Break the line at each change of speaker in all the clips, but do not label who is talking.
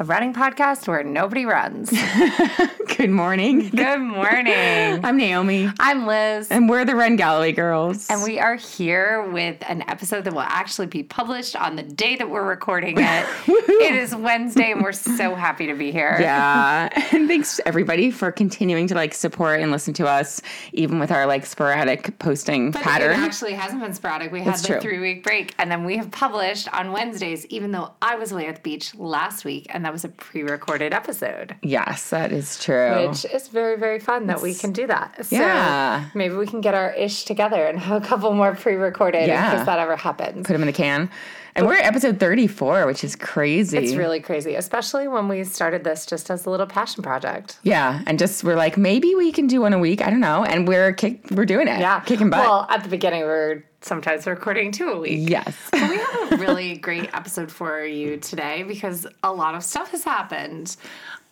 a running podcast where nobody runs.
Good morning.
Good morning.
I'm Naomi.
I'm Liz.
And we're the Run Galloway girls.
And we are here with an episode that will actually be published on the day that we're recording it. it is Wednesday, and we're so happy to be here.
Yeah. And thanks everybody for continuing to like support and listen to us, even with our like sporadic posting
But
pattern.
it actually hasn't been sporadic. We had
It's
the
true.
three week break, and then we have published on Wednesdays, even though I was away at the beach last week, and that was a pre recorded episode.
yes, that is true.
Which is very, very fun that we can do that. So
Yeah.
maybe we can get our ish together and have a couple more pre recorded
Yeah.
in case that ever happens.
Put them in the can. And we're at episode 34, which is crazy.
It's really crazy, especially when we started this just as a little passion project.
yeah, and just we're like maybe we can do one a week. I don't know, and we're kick we're doing it.
Yeah.
kicking butt.
Well, at the beginning, we were sometimes recording two a week.
yes.
we have a really great episode for you today because a lot of stuff has happened.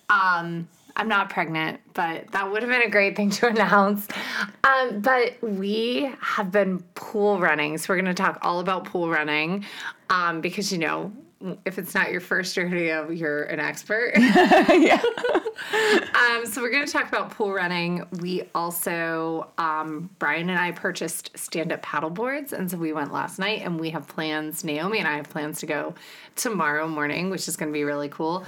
Um, I'm not pregnant, but that would have been a great thing to announce. Um, but we have been pool running. So we're going to talk all about pool running um, because, you know, if it's not your first rodeo, you're an expert.
yeah.
Um, so we're going to talk about pool running. We also, um, Brian and I purchased stand-up paddle boards, and so we went last night, and we have plans. Naomi and I have plans to go tomorrow morning, which is going to be really cool.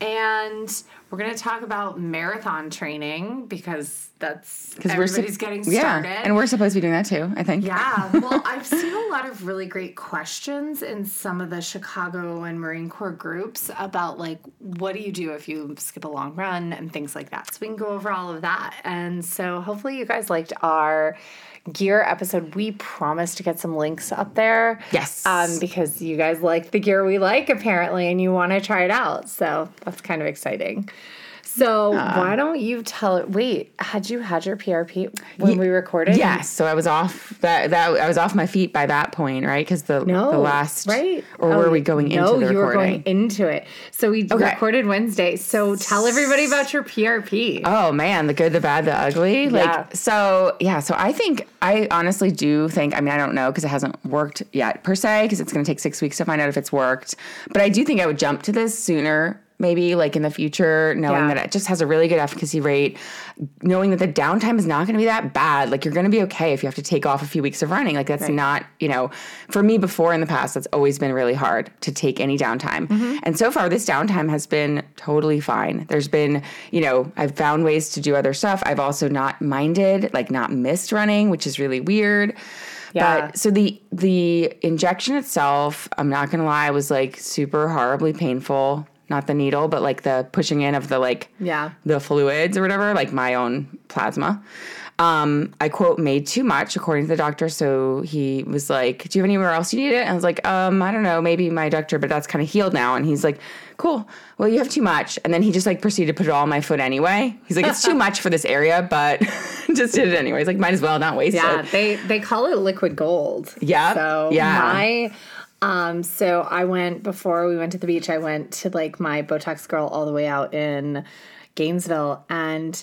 And we're going to talk about marathon training because that's
Because we're
everybody's
sup-
getting
yeah,
started.
and we're supposed to be doing that too. I think.
Yeah, well, I've seen a lot of really great questions in some of the Chicago and Marine Corps groups about like what do you do if you skip a long run and things like that. So we can go over all of that. And so hopefully you guys liked our gear episode. We promised to get some links up there.
Yes.
Um, because you guys like the gear we like apparently and you want to try it out. So that's kind of exciting. So why don't you tell it? Wait, had you had your PRP when we recorded?
Yes, so I was off that that I was off my feet by that point, right? Because the
No,
the last
right?
or
Oh,
were we going
no,
into the
you were going into it. So we recorded Wednesday. So tell everybody about your PRP.
Oh man, the good, the bad, the ugly. Like
Yeah.
so, yeah. So I think I honestly do think. I mean, I don't know because it hasn't worked yet per se because it's going to take six weeks to find out if it's worked. But I do think I would jump to this sooner. Maybe like in the future, knowing
Yeah.
that it just has a really good efficacy rate, knowing that the downtime is not going to be that bad. Like you're going to be okay if you have to take off a few weeks of running. Like that's not, you know, for me before in the past, that's always been really hard to take any downtime.
Mm-hmm.
And so far, this downtime has been totally fine. There's been, you know, I've found ways to do other stuff. I've also not minded, like not missed running, which is really weird.
Yeah.
But so the the injection itself, I'm not gonna lie, was like super horribly painful. Not the needle, but like the pushing in of the like
Yeah.
the fluids or whatever, like my own plasma. Um, I quote made too much according to the doctor, so he was like, "Do you have anywhere else you need it?" And I was like, "Um, I don't know, maybe my doctor, but that's kind of healed now." And he's like, "Cool, well you have too much." And then he just like proceeded to put it all on my foot anyway. He's like, "It's too much for this area, but just did it anyways. Like, might as well not waste
Yeah,
it."
Yeah, they they call it liquid gold.
Yeah,
So
yeah.
my um so I went before we went to the beach, I went to like my Botox girl all the way out in Gainesville and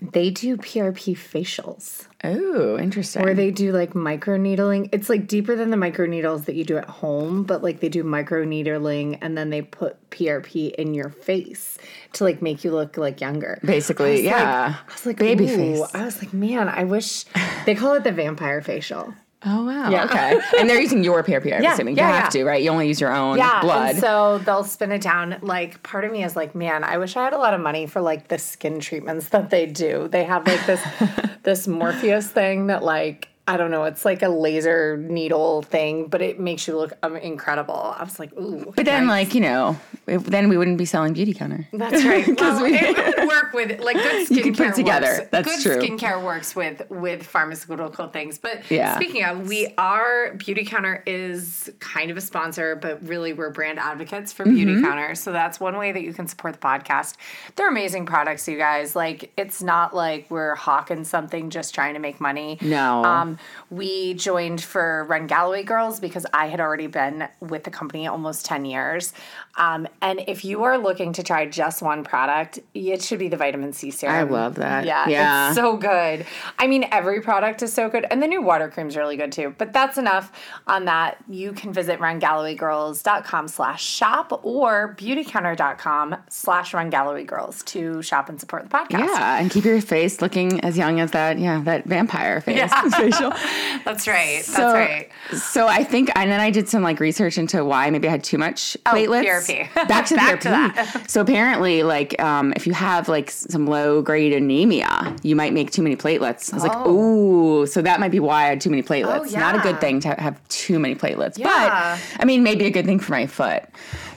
they do PRP facials
Oh, interesting.
where they do like micro needling. It's like deeper than the micro needles that you do at home, but like they do micro needling and then they put PRP in your face to like make you look like younger.
Basically,
like-
yeah.
I was like,
Baby face.
I was like, man, I wish they call it the vampire facial.
Oh wow.
Yeah.
Okay. and they're using your PRP. I'm
Yeah,
assuming
yeah,
you have
yeah.
to, right? You only use your own
Yeah,
blood.
and so they'll spin it down. Like part of me is like, man, I wish I had a lot of money for like the skin treatments that they do. They have like this this Morpheus thing that like I don't know, it's like a laser needle thing, but it makes you look um, incredible. I was like, ooh.
but then,
nice.
like you know, if, then we wouldn't be selling Beautycounter.
That's right. Well,
we-
it would work with like good skincare.
You can put it together.
Works.
That's
good
true.
skincare works with with pharmaceutical things. But
Yeah.
speaking of, we are Beautycounter is kind of a sponsor, but really we're brand advocates for Beauty
Mm-hmm.
Counter. So that's one way that you can support the podcast. They're amazing products, you guys. Like it's not like we're hawking something just trying to make money.
No.
Um, we joined for Run Galloway Girls because I had already been with the company almost 10 years. Um, and if you are looking to try just one product, it should be the vitamin C serum.
I love that.
Yeah,
Yeah.
it's so good. I mean, every product is so good, and the new water cream is really good too. But that's enough on that. You can visit rungallowaygirls.com slash shop or beautycounter.com slash rungallowaygirls to shop and support the podcast.
Yeah, and keep your face looking as young as that. Yeah, that vampire face
Yeah.
facial.
That's right.
So,
that's right.
So I think, and then I did some like research into why maybe I had too much platelets.
PRP.
Back to
Back to
PRP.
that.
So apparently, like, um, if you have like some low grade anemia, you might make too many platelets. I was like,
Oh.
ooh, so that might be why I had too many platelets. Not a good thing to have too many platelets,
Yeah.
but I mean, maybe a good thing for my foot.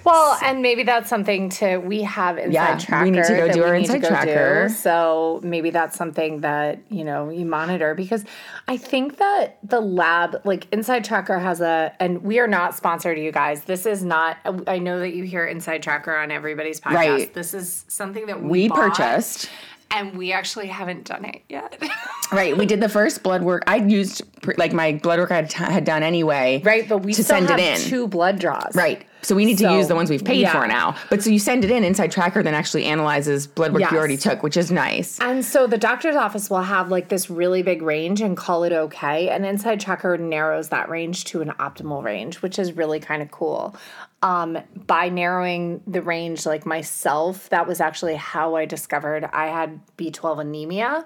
Well, and maybe that's something to we have inside
Yeah,
tracker.
we need to go do our InsideTracker.
do. So maybe that's something that you know you monitor because I think that the lab, like InsideTracker, has a, and we are not sponsored, you guys. This is not. I know that you hear InsideTracker on everybody's podcast.
Right.
This is something that we,
We purchased.
And we actually haven't done it yet.
Right, we did the first blood work. I used like my blood work I had, had done anyway.
right, but we
to
still
send
have
it in.
two blood draws.
Right. So we need to use the ones we've paid
yeah.
for now. But so you send it in, InsideTracker then actually analyzes blood work
Yes.
you already took, which is nice.
And so the doctor's office will have like this really big range and call it okay. And InsideTracker narrows that range to an optimal range, which is really kind of cool. Um, by narrowing the range, like myself, that was actually how I discovered I had B12 anemia.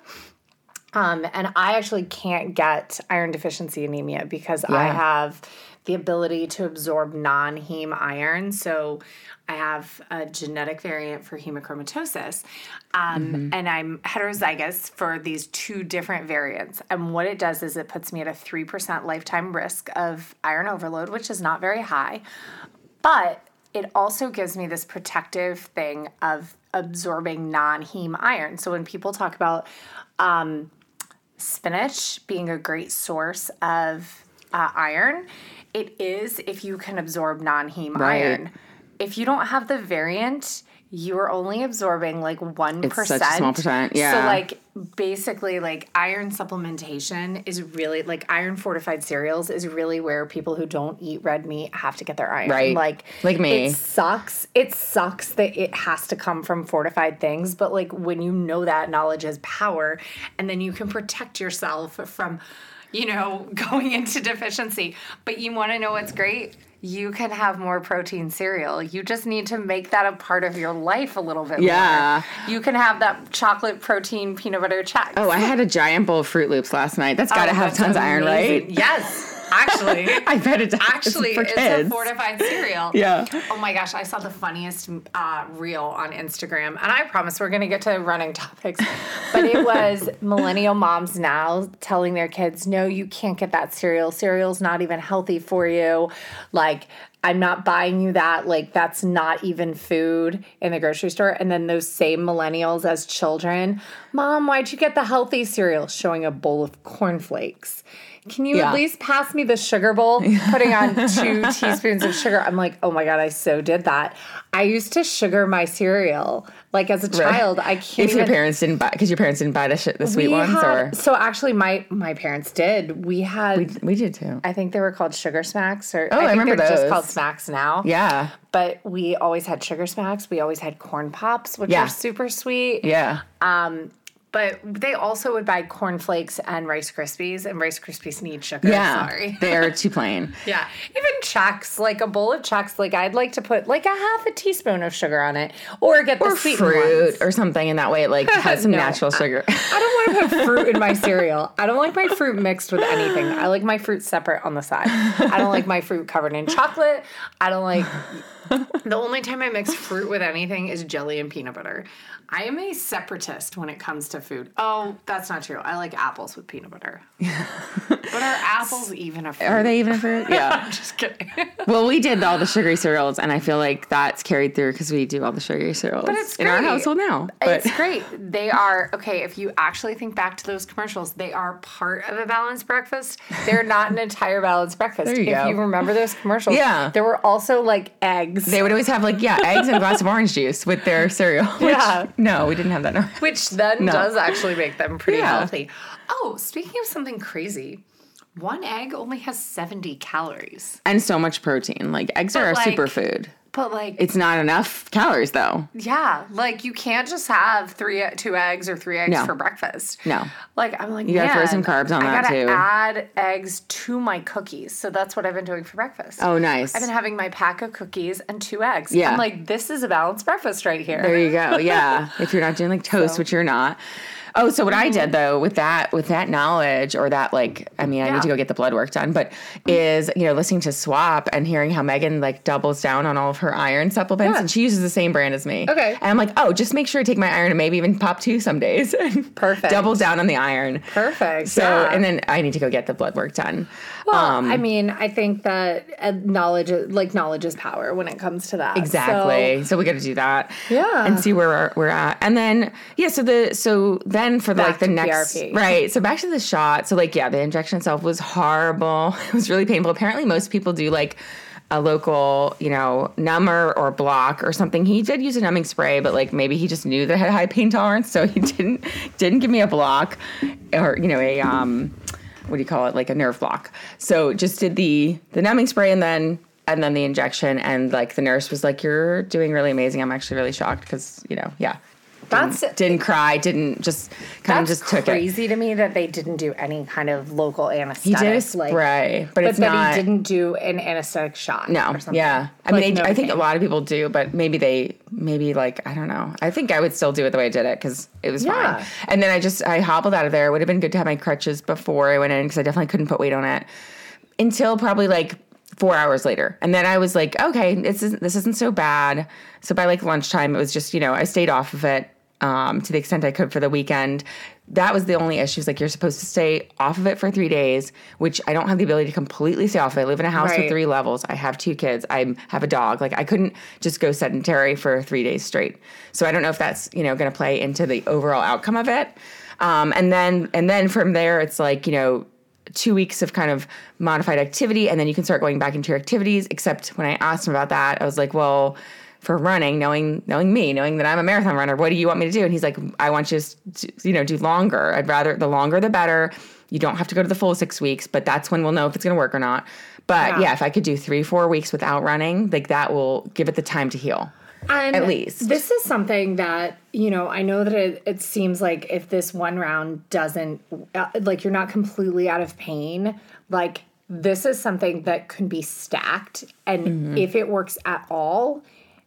Um, and I actually can't get iron deficiency anemia because I have the ability to absorb non heme iron. So I have a genetic variant for hemochromatosis. Um, And I'm heterozygous for these two different variants. And what it does is it puts me at a 3% lifetime risk of iron overload, which is not very high. But it also gives me this protective thing of absorbing non heme iron. So when people talk about um, spinach being a great source of uh, iron, it is if you can absorb non heme
Right.
iron. If you don't have the variant, you are only absorbing like 1%.
such a small percent, yeah.
So, like, basically, like, iron supplementation is really, like, iron fortified cereals is really where people who don't eat red meat have to get their iron.
Right.
Like,
Like me.
It sucks. It sucks that it has to come from fortified things, but, like, when you know that knowledge is power, and then you can protect yourself from, you know, going into deficiency. But you want to know what's great? You can have more protein cereal. You just need to make that a part of your life a little bit
Yeah.
more. You can have that chocolate protein peanut butter check.
Oh, I had a giant bowl of Froot Loops last night. That's got to
Oh,
have tons of iron, right?
Yes. Actually.
I bet it does.
Actually,
for
it's a fortified cereal.
Yeah.
Oh my gosh, I saw the funniest uh, reel on Instagram, and I promise we're going to get to running topics. But it was millennial moms now telling their kids, "No, you can't get that cereal. Cereal's not even healthy for you. Like." I'm not buying you that. Like, that's not even food in the grocery store. And then those same millennials as children, Mom, why'd you get the healthy cereal? Showing a bowl of cornflakes. Can you
Yeah.
at least pass me the sugar bowl? Putting on two teaspoons of sugar. I'm like, oh my God, I so did that. I used to sugar my cereal. Like as a child, I can't
If your
even.
parents didn't buy, because your parents didn't buy the shit, the sweet
we
ones,
had-
or
so actually, my my parents did. We had,
we did too.
I think they were called sugar smacks, or
Oh, I
think
remember
they're just
those.
called smacks now.
Yeah,
But we always had sugar smacks. We always had corn pops, which
Yeah.
are super sweet.
yeah.
Um, But they also would buy corn flakes and Rice Krispies, and Rice Krispies need sugar.
Yeah,
Sorry.
they're too plain.
Yeah, even Chex, like a bowl of Chex, like I'd like to put like a half a teaspoon of sugar on it, or get
Or
the sweet
fruit
ones.
or something, and that way it like has some
No,
natural sugar.
I don't want to put fruit in my cereal. I don't like my fruit mixed with anything. I like my fruit separate on the side. I don't like my fruit covered in chocolate. I don't like. The only time I mix fruit with anything is jelly and peanut butter. I am a separatist when it comes to food. Oh, that's not true. I like apples with peanut butter. but are apples even a fruit?
Are they even a fruit? Yeah.
I'm just kidding.
well, we did all the sugary cereals, and I feel like that's carried through because we do all the sugary cereals
But it's
in our household now. But
it's great. They are okay. If you actually think back to those commercials, they are part of a balanced breakfast. They're not an entire balanced breakfast.
There you
if
go.
you remember those commercials,
Yeah.
there were also like eggs,
they would always have like yeah eggs and a glass of orange juice with their cereal. which-
Yeah.
No, we didn't have that. in our-
which then
No.
does actually make them pretty
Yeah.
healthy. Oh, speaking of something crazy, one egg only has seventy calories.
And so much protein. Like eggs are a superfood.
But like,
It's not enough calories though.
yeah, like you can't just have three, two eggs or three eggs
No.
for breakfast.
No.
Like I'm like,
You gotta throw some carbs on
I
that,
gotta
too.
add eggs to my cookies, so that's what I've been doing for breakfast.
Oh, nice.
I've been having my pack of cookies and two eggs.
Yeah.
I'm like, this is a balanced breakfast right here.
There you go. Yeah. if you're not doing like toast,
So-
which you're not. Oh, so what I did mm-hmm. though with that with that knowledge or that like I mean I
Yeah.
need to go get the blood work done, but is you know listening to Swap and hearing how Megan like doubles down on all of her iron supplements
Yeah.
and she uses the same brand as me.
Okay.
and I'm like, oh, just make sure I take my iron and maybe even pop two some days.
Perfect.
Double down on the iron.
Perfect.
So
yeah.
and then I need to go get the blood work done.
Well,
Um,
I mean, I think that uh, knowledge, like knowledge, is power when it comes to that.
Exactly.
So,
So, we got to do that.
Yeah.
And see where we're, we're at. And then yeah, so the so then for the, like the next
PRP.
right. So back to the shot. So like yeah, the injection itself was horrible. It was really painful. Apparently most people do like a local, you know, number or block or something. He did use a numbing spray, but like maybe he just knew that I had high pain tolerance, so he didn't didn't give me a block or you know a um what do you call it like a nerve block. So just did the the numbing spray and then and then the injection and like the nurse was like you're doing really amazing. I'm actually really shocked because you know yeah.
That's
Didn't cry, didn't just kind of just took it.
crazy to me that they didn't do any kind of local anesthetic.
He did a spray, but,
but
it's
that
not.
he didn't do an anesthetic shot.
No,
or something.
yeah. I
Like
mean, they, I think a lot of people do, but maybe they, maybe like I don't know. I think I would still do it the way I did it because it was
Yeah.
fine. And then I just I hobbled out of there. It would have been good to have my crutches before I went in because I definitely couldn't put weight on it until probably like four hours later. And then I was like, okay, this isn't this isn't so bad. So by like lunchtime, it was just you know I stayed off of it um, to the extent I could for the weekend. That was the only issue. Is like you're supposed to stay off of it for three days, which I don't have the ability to completely stay off. of it. I live in a house with three levels. I have two kids. I have a dog. Like I couldn't just go sedentary for three days straight. So I don't know if that's you know going to play into the overall outcome of it. Um, and then and then from there, it's like you know two weeks of kind of modified activity, and then you can start going back into your activities. Except when I asked him about that, I was like, well. For running, knowing knowing me, knowing that I'm a marathon runner, what do you want me to do? And he's like, I want you to, you know, do longer. I'd rather the longer the better. You don't have to go to the full six weeks, but that's when we'll know if it's going to work or not. But
Yeah.
yeah, if I could do three, four weeks without running, like that will give it the time to heal.
And
At least.
This is something that, you know, I know that it, it seems like if this one round doesn't, uh, like you're not completely out of pain, like this is something that can be stacked. And
Mm-hmm.
if it works at all,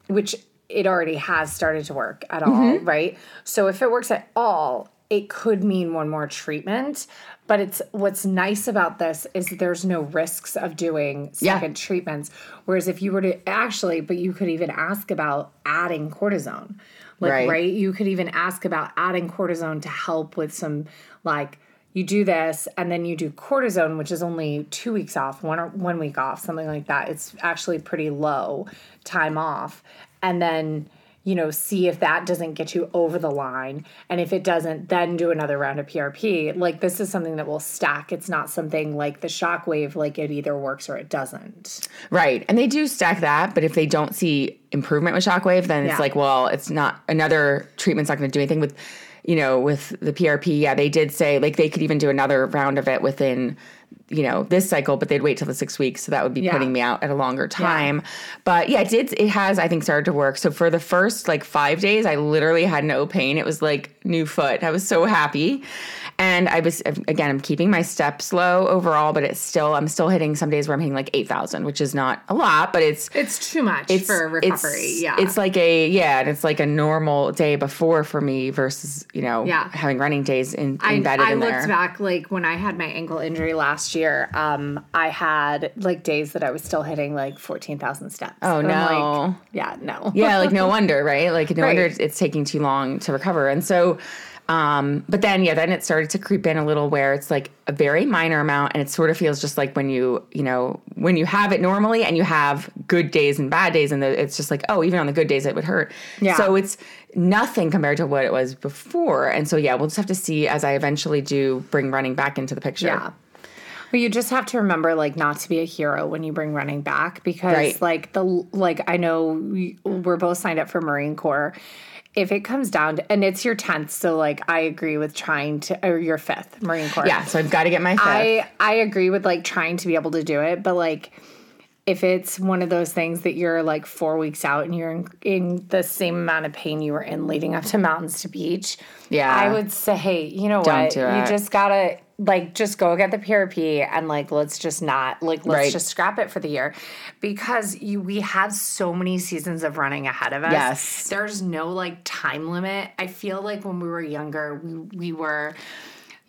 which it already has started to work at all,
Mm-hmm.
right? So if it works at all, it could mean one more treatment. But it's what's nice about this is there's no risks of doing
Yeah.
second treatments. Whereas if you were to actually, but you could even ask about adding cortisone. Like,
Right.
right? You could even ask about adding cortisone to help with some, like, you do this and then you do cortisone, which is only two weeks off, one or one week off, something like that. It's actually pretty low time off. And then, you know, see if that doesn't get you over the line. And if it doesn't, then do another round of PRP. Like this is something that will stack. It's not something like the shockwave, like it either works or it doesn't.
Right. And they do stack that, but if they don't see improvement with shockwave, then it's
Yeah.
like, well, it's not another treatment's not going to do anything with you know, with the PRP. Yeah, they did say like they could even do another round of it within you know this cycle but they'd wait till the six weeks. So that would be
Yeah.
putting me out at a longer time. But yeah it did it has i think started to work. So for the first like five days i literally had no pain. It was like new foot. I was so happy and i was again i'm keeping my steps low overall but it's still i'm still hitting some days where i'm hitting like 8000 which is not a lot but it's
It's too much
it's
for recovery.
It's,
yeah.
it's like a yeah, and it's like a normal day before for me versus you know
Yeah.
having running days in,
I,
embedded
I
in
looked back like when I had my ankle injury last year. Um, I had like days that I was still hitting like fourteen thousand steps.
Oh,
And
no.
like, yeah, no.
yeah, like no wonder, right? Like no wonder
Right.
it's, it's taking too long to recover, and so. Um, but then yeah, then it started to creep in a little where it's like a very minor amount, and it sort of feels just like when you you know when you have it normally and you have good days and bad days, and the, it's just like oh, even on the good days it would hurt.
Yeah.
So it's nothing compared to what it was before, and so yeah, we'll just have to see as I eventually do bring running back into the picture.
Yeah. But you just have to remember, like, not to be a hero when you bring running back because,
Right.
like, the like, I know we, we're both signed up for Marine Corps. If it comes down to, and it's your tenth, so like, I agree with trying to, or your fifth Marine Corps.
Yeah, so I've got to get my fifth.
I I agree with like trying to be able to do it, but like if it's one of those things that you're like four weeks out and you're in, in the same amount of pain you were in leading up to mountains to beach,
Yeah.
I would say, hey, you know
Don't
what? You just gotta like just go get the PRP and like let's just not like let's
Right.
just scrap it for the year because you we have so many seasons of running ahead of us.
Yes.
There's no like time limit. I feel like when we were younger, we we were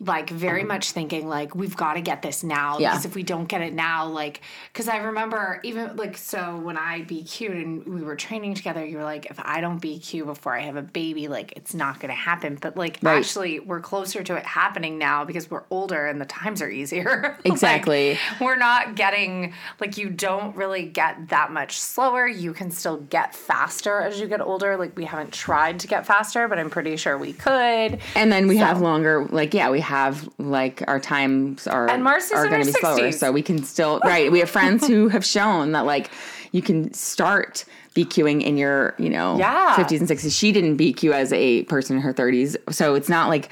like very mm-hmm. much thinking like we've got to get this now
Yeah.
because if we don't get it now like because i remember even like so when i bq'd and we were training together you were like if i don't bq before i have a baby like it's not going to happen but like
Right.
actually we're closer to it happening now because we're older and the times are easier Like,
Exactly.
we're not getting like you don't really get that much slower you can still get faster as you get older like we haven't tried to get faster but i'm pretty sure we could
And then we have longer, like yeah, we have like our times are
And Marcy's
are going to be slower, so we can still right. We have friends who have shown that like you can start BQing in your you know
Yeah.
fifties and sixties. She didn't BQ as a person in her thirties, so it's not like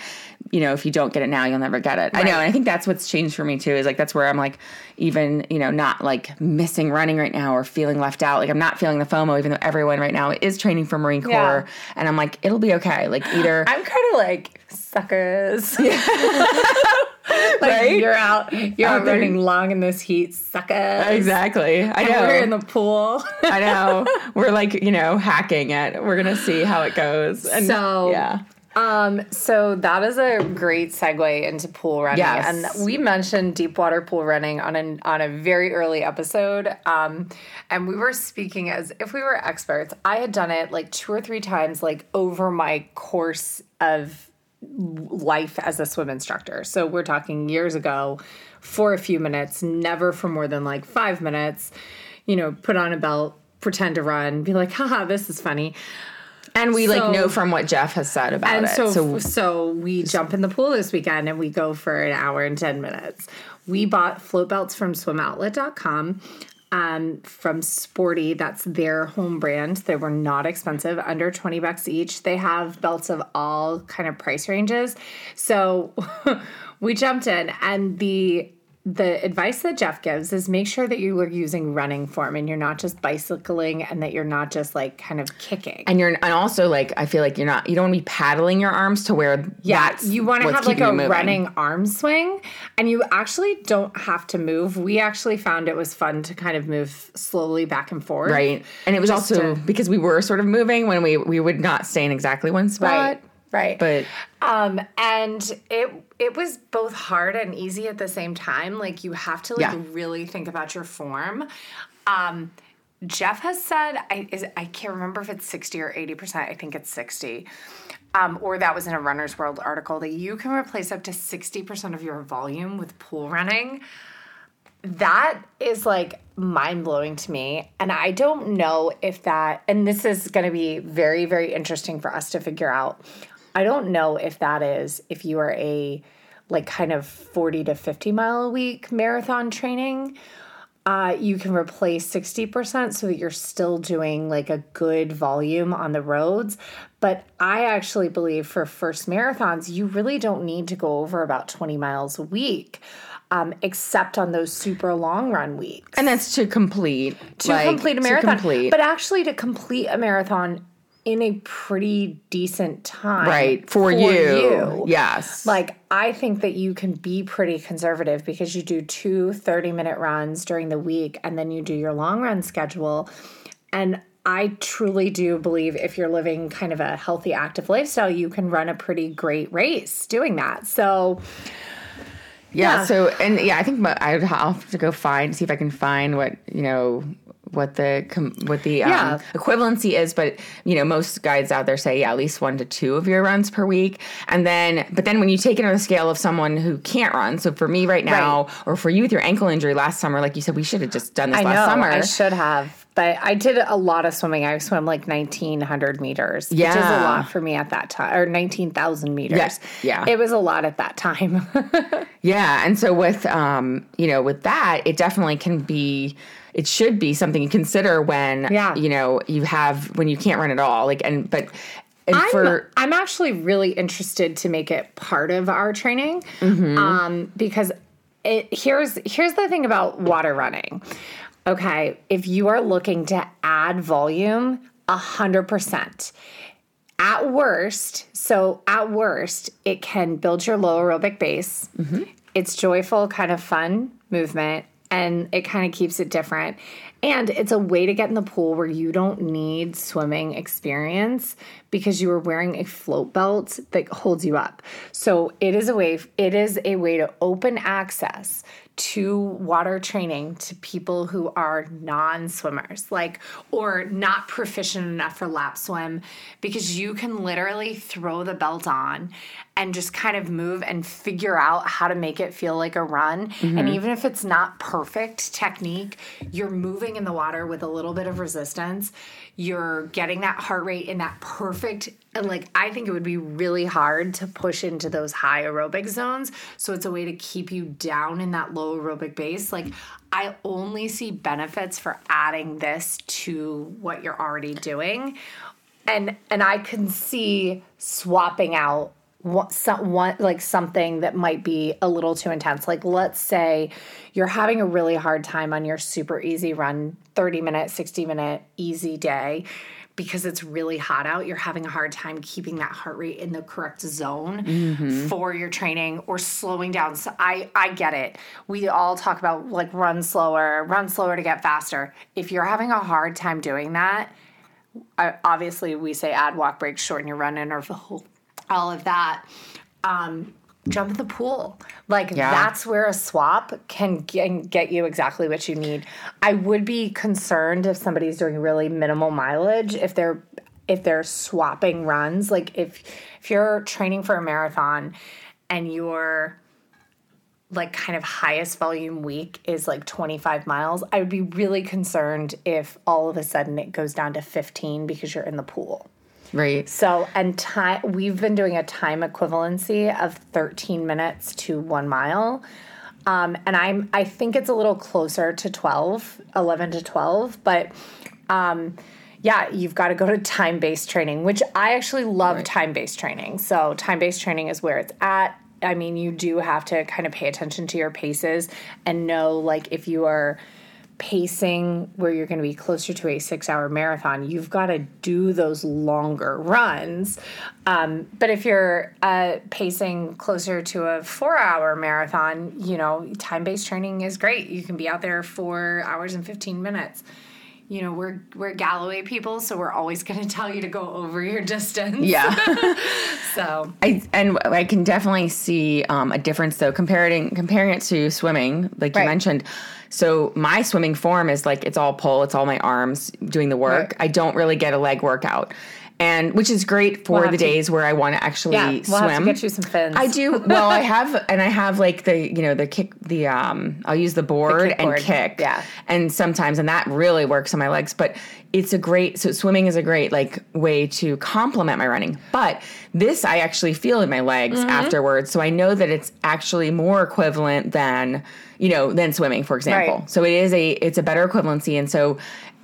you know if you don't get it now, you'll never get it. I know, and I think that's what's changed for me too. Is like that's where I'm like even you know not like missing running right now or feeling left out. Like I'm not feeling the FOMO, even though everyone right now is training for Marine Corps,
Yeah.
and I'm like it'll be okay. Like either.
I'm kind of like suckers. like
Right?
you're out, you're
Out
running long in this heat, suckers.
Exactly. I know.
We're in the pool.
I know. We're like, you know, hacking it. We're gonna see how it goes. And
So-
yeah.
Um, so that is a great segue into pool running,
Yes.
and we mentioned deep water pool running on an on a very early episode. Um, and we were speaking as if we were experts. I had done it like two or three times, like over my course of life as a swim instructor. So we're talking years ago for a few minutes, never for more than like five minutes, you know, put on a belt, pretend to run, be like, haha, this is funny.
And we
So-
like know from what Jeff has said about
And
it.
so,
So,
so we jump in the pool this weekend and we go for an hour and 10 minutes. We bought float belts from swimoutlet.com. Um, from Sporti, that's their home brand. They were not expensive, under 20 bucks each. They have belts of all kind of price ranges. So we jumped in and the the advice that Jeff gives is make sure that you are using running form and you're not just bicycling and that you're not just like kind of kicking.
and you're and also like I feel like you're not you don't want to be paddling your arms to where
Yeah,
that's
you want to have like a running arm swing, and you actually don't have to move. We actually found it was fun to kind of move slowly back and forth.
right. And it was also
to-
because we were sort of moving when we we would not stay in exactly one spot.
Right. Right.
But
um and it it was both hard and easy at the same time. Like you have to like
Yeah.
really think about your form. Um Jeff has said I is I can't remember if it's 60 or 80%. I think it's 60. Um, or that was in a Runner's World article that you can replace up to 60% of your volume with pool running. That is like mind blowing to me. And I don't know if that, and this is going to be very, very interesting for us to figure out. I don't know if that is, if you are a like kind of 40 to 50 mile a week marathon training, uh, you can replace 60% so that you're still doing like a good volume on the roads. But I actually believe for first marathons, you really don't need to go over about 20 miles a week, um, except on those super long run weeks.
and that's to complete
To
like,
complete a
to
marathon.
complete.
But actually, to complete a marathon in a pretty decent time.
right for, you.
you.
Yes.
Like, I think that you can be pretty conservative because you do two 30 minute runs during the week and then you do your long run schedule. And I truly do believe if you're living kind of a healthy, active lifestyle, you can run a pretty great race doing that. So,
Yeah,
Yeah.
So and yeah, I think my, I'll have to go find see if I can find what you know what the com, what the um,
Yeah.
equivalency is. But you know, most guides out there say yeah, at least one to two of your runs per week. And then, but then when you take it on the scale of someone who can't run, so for me right now, or for you with your ankle injury last summer, like you said, we should have just done this
I
last
know
summer.
I should have. But I did a lot of swimming. I swam like 1,900 meters, yeah. which is a lot for me at that time, or 19,000 meters.
yeah.
It was a lot at that time.
Yeah, and so with um, you know, with that, it definitely can be it should be something you consider when
Yeah.
you know, you have when you can't run at all. Like and but and
I'm,
for
I'm actually really interested to make it part of our training
Mm-hmm.
um, because it here's here's the thing about water running. Okay, if you are looking to add volume, 100%. At worst, so at worst, it can build your low aerobic base. It's joyful, kind of fun movement, and it kind of keeps it different. And it's a way to get in the pool where you don't need swimming experience because you are wearing a float belt that holds you up. So it is a way it is a way to open access to water training to people who are non-swimmers like or not proficient enough for lap swim because you can literally throw the belt on and just kind of move and figure out how to make it feel like a run and mm-hmm. even if it's not perfect technique you're moving in the water with a little bit of resistance you're getting that heart rate in that perfect and like I think it would be really hard to push into those high aerobic zones. So it's a way to keep you down in that low aerobic base. Like I only see benefits for adding this to what you're already doing. And and I can see swapping out what some one like something that might be a little too intense. Like let's say you're having a really hard time on your super easy run, 30 minute, 60 minute easy day because it's really hot out, you're having a hard time keeping that heart rate in the correct zone mm-hmm. for your training or slowing down. So I I get it. We all talk about like run slower, run slower to get faster. If you're having a hard time doing that, I, obviously we say add walk breaks, shorten your run interval, all of that. Um, jump in the pool. Like
Yeah.
that's where a swap can, get you exactly what you need. I would be concerned if somebody's doing really minimal mileage if they're if they're swapping runs. Like if if you're training for a marathon and you're like kind of highest volume week is like 25 miles, I would be really concerned if all of a sudden it goes down to 15 because you're in the pool.
Right.
So, and time, we've been doing a time equivalency of 13 minutes to one mile. Um, and I'm, I think it's a little closer to 12, 11 to 12, but, um, yeah, you've got to go to time based training, which I actually love time based training. So, time based training is where it's at. I mean, you do have to kind of pay attention to your paces and know, like, if you are pacing where you're going to be closer to a six hour marathon, you've got to do those longer runs. Um, but if you're uh, pacing closer to a four hour marathon, you know, time based training is great. You can be out there four hours and 15 minutes. You know, we're we're Galloway people, so we're always going to tell you to go over your distance.
Yeah.
So
I and I can definitely see um, a difference though comparing comparing it to swimming, like you mentioned. So my swimming form is like it's all pull, it's all my arms doing the work.
Right.
I don't really get a leg workout, and which is great for
We'll
the
to-
days where I want to actually
yeah, we'll
swim.
have to get you some fins.
I do well. I have, and I have like the you know the kick the um. I'll use the board and
kickboard,
kick.
yeah.
and sometimes and that really works on my legs. But it's a great so swimming is a great like way to complement my running. But this I actually feel in my legs
Mm-hmm.
afterwards, so I know that it's actually more equivalent than you know than swimming, for example.
Right.
So it is a it's a better equivalency, and so.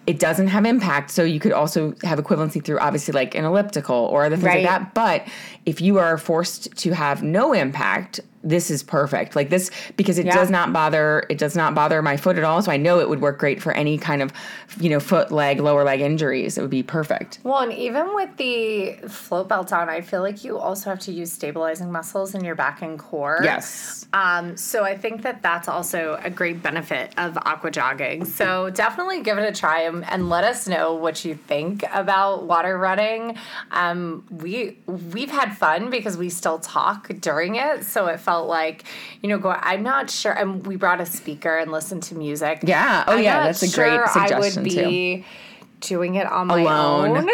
It doesn't have impact, so you could also have equivalency through obviously like an elliptical or other things
Right.
like that. But if you are forced to have no impact, this is perfect. Like this because it
Yeah.
does not bother it does not bother my foot at all. So I know it would work great for any kind of you know foot, leg, lower leg injuries. It would be perfect.
Well, and even with the float belt on, I feel like you also have to use stabilizing muscles in your back and core.
Yes.
Um, so I think that that's also a great benefit of aqua jogging. So definitely give it a try and, and let us know what you think about water running. Um, we we've had fun because we still talk during it, so it felt like you know. Go. I'm not sure. And we brought a speaker and listened to music.
Yeah. Oh,
I'm
yeah, that's a great
sure I
suggestion,
would
too.
be doing it on my
Alone.
own.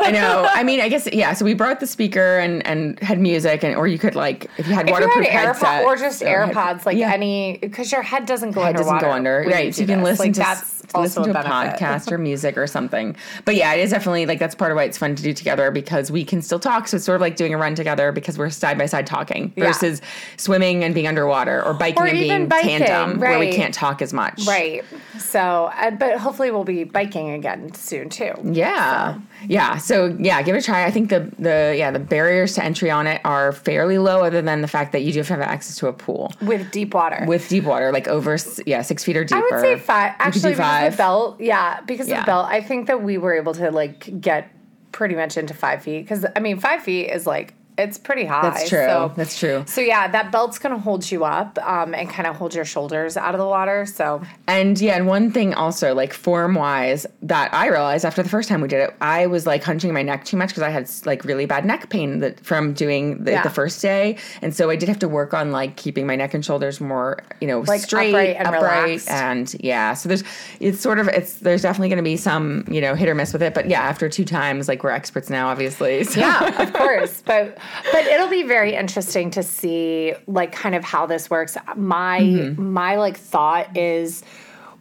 I know. I mean, I guess yeah. So we brought the speaker and and had music, and or you could like if you had
If
waterproof
you had
headset
or just
so
AirPods, like
yeah.
any, because your head doesn't go
head doesn't go under. Right. So you
do
can
this.
listen
like,
to
that's
listen to a,
benefit.
podcast or music or something. But yeah, it is definitely like that's part of why it's fun to do together because we can still talk. So it's sort of like doing a run together because we're side by side talking
Yeah.
versus swimming and being underwater or biking
Or
and being
biking,
tandem where we can't talk as much.
Right. So, uh, but hopefully we'll be biking again soon too.
Yeah. Yeah. So yeah, give it a try. I think the the yeah, the barriers to entry on it are fairly low other than the fact that you do have to have access to a pool.
With deep water.
With deep water, like over yeah, six feet or deeper.
I would say five.
You could do
Actually,
five.
Of the belt, yeah, because of the belt, I think that we were able to like get pretty much into five feet. Because I mean, five feet is like it's pretty high.
That's true.
So,
That's true.
so yeah, that belt's gonna hold you up um, and kind of hold your shoulders out of the water. So
And yeah, and one thing also, like form wise, that I realized after the first time we did it, I was like hunching my neck too much because I had like really bad neck pain that from doing the,
Yeah.
the first day, and so I did have to work on like keeping my neck and shoulders more, you know,
Like,
straight,
upright and relaxed.
and yeah. So there's it's sort of it's there's definitely going to be some you know hit or miss with it, but yeah, after two times, like we're experts now, obviously. So.
yeah, of course. But but it'll be very interesting to see like kind of how this works. My
Mm-hmm.
my like thought is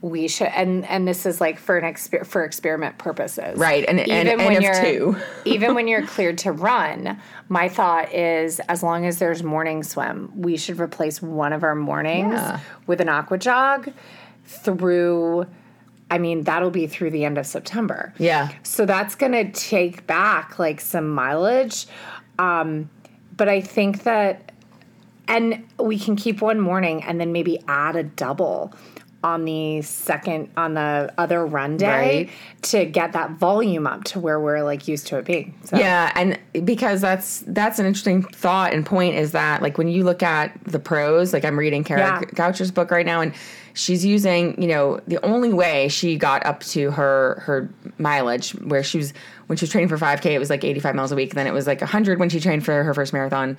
we should and and this is like for an exper- for experiment purposes.
Right, and- and N of two.
even when you're cleared to run, my thought is as long as there's morning swim, we should replace one of our mornings
Yeah.
with an aqua jog through I mean, that'll be through the end of September.
Yeah.
So that's going to take back like some mileage. Um, but I think that, and we can keep one morning and then maybe add a double on the second, on the other run day
Right.
to get that volume up to where we're like used to it being. So,
Yeah, and because that's that's an interesting thought and point is that like when you look at the pros, like I'm reading Kara
Yeah.
Goucher's book right now, and she's using you know the only way she got up to her her mileage where she was when she was training for 5K, it was like 85 miles a week, then it was like 100 when she trained for her first marathon.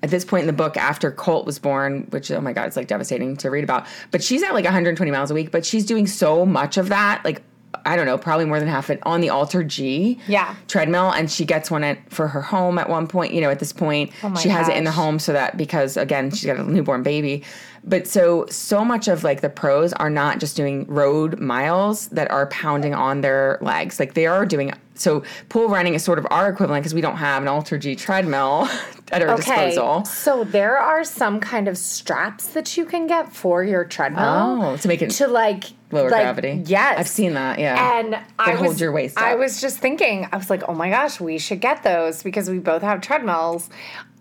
At this point in the book, after Colt was born, which oh my god, it's like devastating to read about. But she's at like 120 miles a week, but she's doing so much of that, like I don't know, probably more than half it on the Alter G
Yeah.
treadmill and she gets one at, for her home at one point you know at this point.
Oh
she has it in the home so that because again she's got a newborn baby. But so so much of like the pros are not just doing road miles that are pounding on their legs. Like they are doing so pool running is sort of our equivalent because we don't have an alter g treadmill at our disposal.
So there are some kind of straps that you can get for your treadmill.
oh to make it
To like
lower
like,
gravity?
Yes,
i've seen that yeah.
And I
hold
was,
your waist
I was just thinking, I was like, oh my gosh, we should get those because we both have treadmills.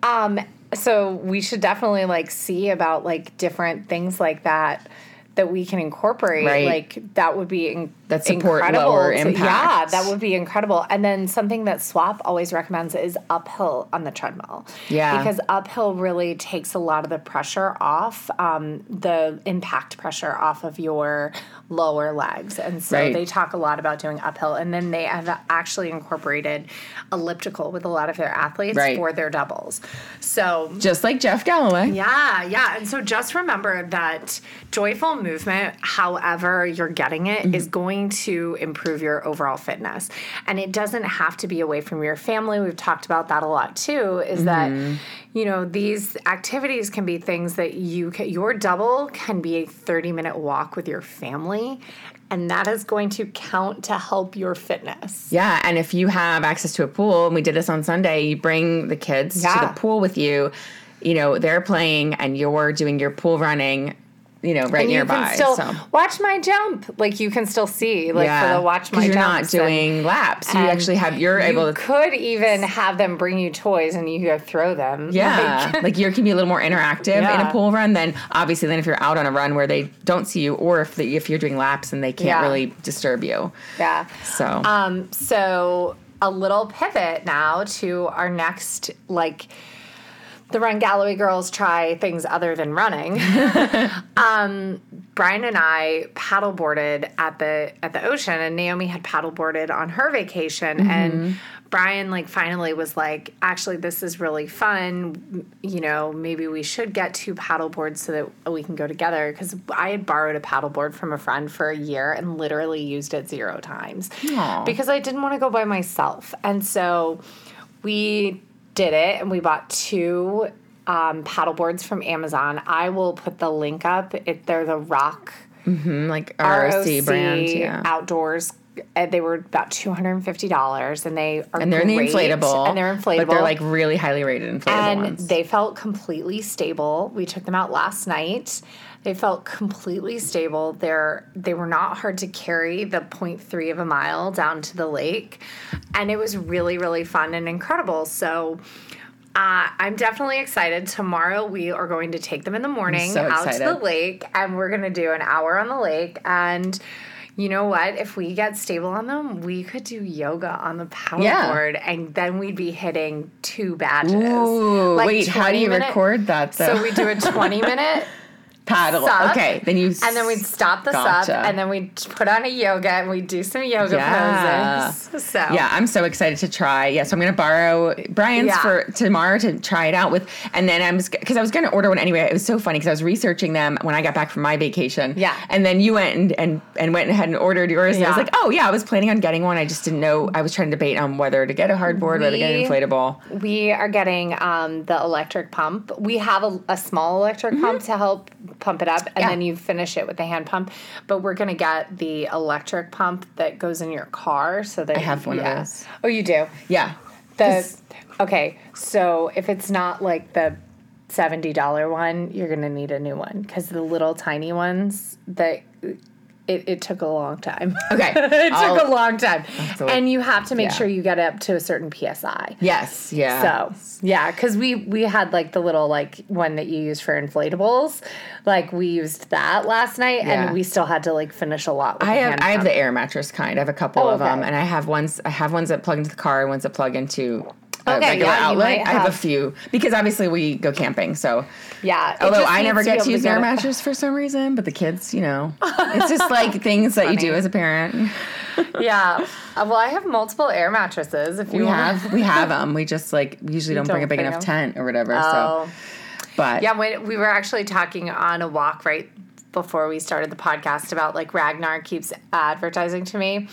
Um, so we should definitely like see about like different things like that that we can incorporate.
Right.
Like that would be in-
That support
incredible.
lower
to-
impact.
Yeah, that would be incredible. And then something that Swap always recommends is uphill on the treadmill.
Yeah.
because uphill really takes a lot of the pressure off, um, the impact pressure off of your lower legs, and so
Right.
they talk a lot about doing uphill. And then they have actually incorporated elliptical with a lot of their athletes
Right.
for their doubles. So
just like jeff galloway
yeah, yeah. And so just remember that joyful movement, however you're getting it, mm-hmm. is going to improve your overall fitness. And it doesn't have to be away from your family. We've talked about that a lot too, is that, mm-hmm. You know, these activities can be things that you can, your double can be a 30 minute walk with your family. And that is going to count to help your fitness.
Yeah, and if you have access to a pool, and we did this on Sunday, you bring the kids to the pool with you. You know, they're playing and you're doing your pool running, you know, right
And
nearby.
still
so.
watch my jump. Like you can still see, like for the watch my
you're
jumps
not
and-
doing laps. You actually have you're
you
able to
could even have them bring you toys and you go throw them.
yeah,
Like,
like, you can be a little more interactive in a pool run than obviously than if you're out on a run where they don't see you, or if the, if you're doing laps and they can't
Yeah.
really disturb you.
yeah.
So
Um, so a little pivot now to our next like the Run Galloway girls try things other than running. um, Brian and I paddleboarded at the at the ocean, and Naomi had paddleboarded on her vacation, and Brian like finally was like, actually, this is really fun. You know, maybe we should get two paddleboards so that we can go together. Because I had borrowed a paddleboard from a friend for a year and literally used it zero times
Aw.
because I didn't want to go by myself, and so we did it, and we bought two um, paddleboards from Amazon. I will put the link up. It, they're the Rock
mm, like
ROC
ROC brand, yeah.
outdoors. Uh, They were about two hundred and fifty dollars, and they are
and they're in the inflatable,
and they're inflatable,
but they're like really highly rated inflatable
and
ones.
they felt completely stable. We took them out last night. They felt completely stable. They're they were not hard to carry the 0.3 of a mile down to the lake, and it was really really fun and incredible. So. Uh, I'm definitely excited. Tomorrow we are going to take them in the morning
so
out to the lake, and we're going to do an hour on the lake. And You know what? If we get stable on them, we could do yoga on the
Yeah.
paddleboard, and then we'd be hitting two badges.
Ooh,
Like
wait, how do you
minute-
record that though?
So we do a twenty minute
paddle.
sup,
Okay, then you
and then we'd stop the
Gotcha.
sub, and then we'd put on a yoga, and we'd do some yoga
Yeah.
poses. So
Yeah, I'm so excited to try. Yeah, so I'm gonna borrow Brian's
Yeah.
for tomorrow to try it out with, and then I'm because I was gonna order one anyway. It was so funny because I was researching them when I got back from my vacation.
Yeah.
and then you went and and, and went ahead and ordered yours. And I was like, oh yeah, I was planning on getting one. I just didn't know. I was trying to debate on whether to get a hardboard, whether to get an inflatable.
We are getting um, the electric pump. We have a, a small electric pump to help pump it up, and.
Yeah.
then you finish it with the hand pump. But we're gonna get the electric pump that goes in your car, so that I
have one of those.
Oh, you do.
Yeah,
The okay, so if it's not like the seventy dollar one, you're gonna need a new one because the little tiny ones that. It, it took a long time.
Okay,
it
I'll-
took a long time. And you have to make
yeah.
sure you get up to a certain PSI.
yes, yeah.
So yeah, because we we had like the little like one that you use for inflatables, like we used that last night,
Yeah.
and we still had to like finish a lot. With
I have I have the air mattress kind. I have a couple
Oh,
of them, and I have ones. I have ones that plug into the car, and ones that plug into a
Okay,
regular
yeah,
outlet.
might
I have a few because obviously we go camping. So
yeah.
although I never get to use air mattress for some reason, but the kids, you know, it's just like things that you do as a parent.
Yeah. Uh, well, I have multiple air mattresses. If you
We
want.
have we have them. We just like usually don't, bring
don't
a big
enough
enough
'em?
tent or whatever.
Oh.
So, but
Yeah, when we were actually talking on a walk right before we started the podcast about like Ragnar keeps advertising to me.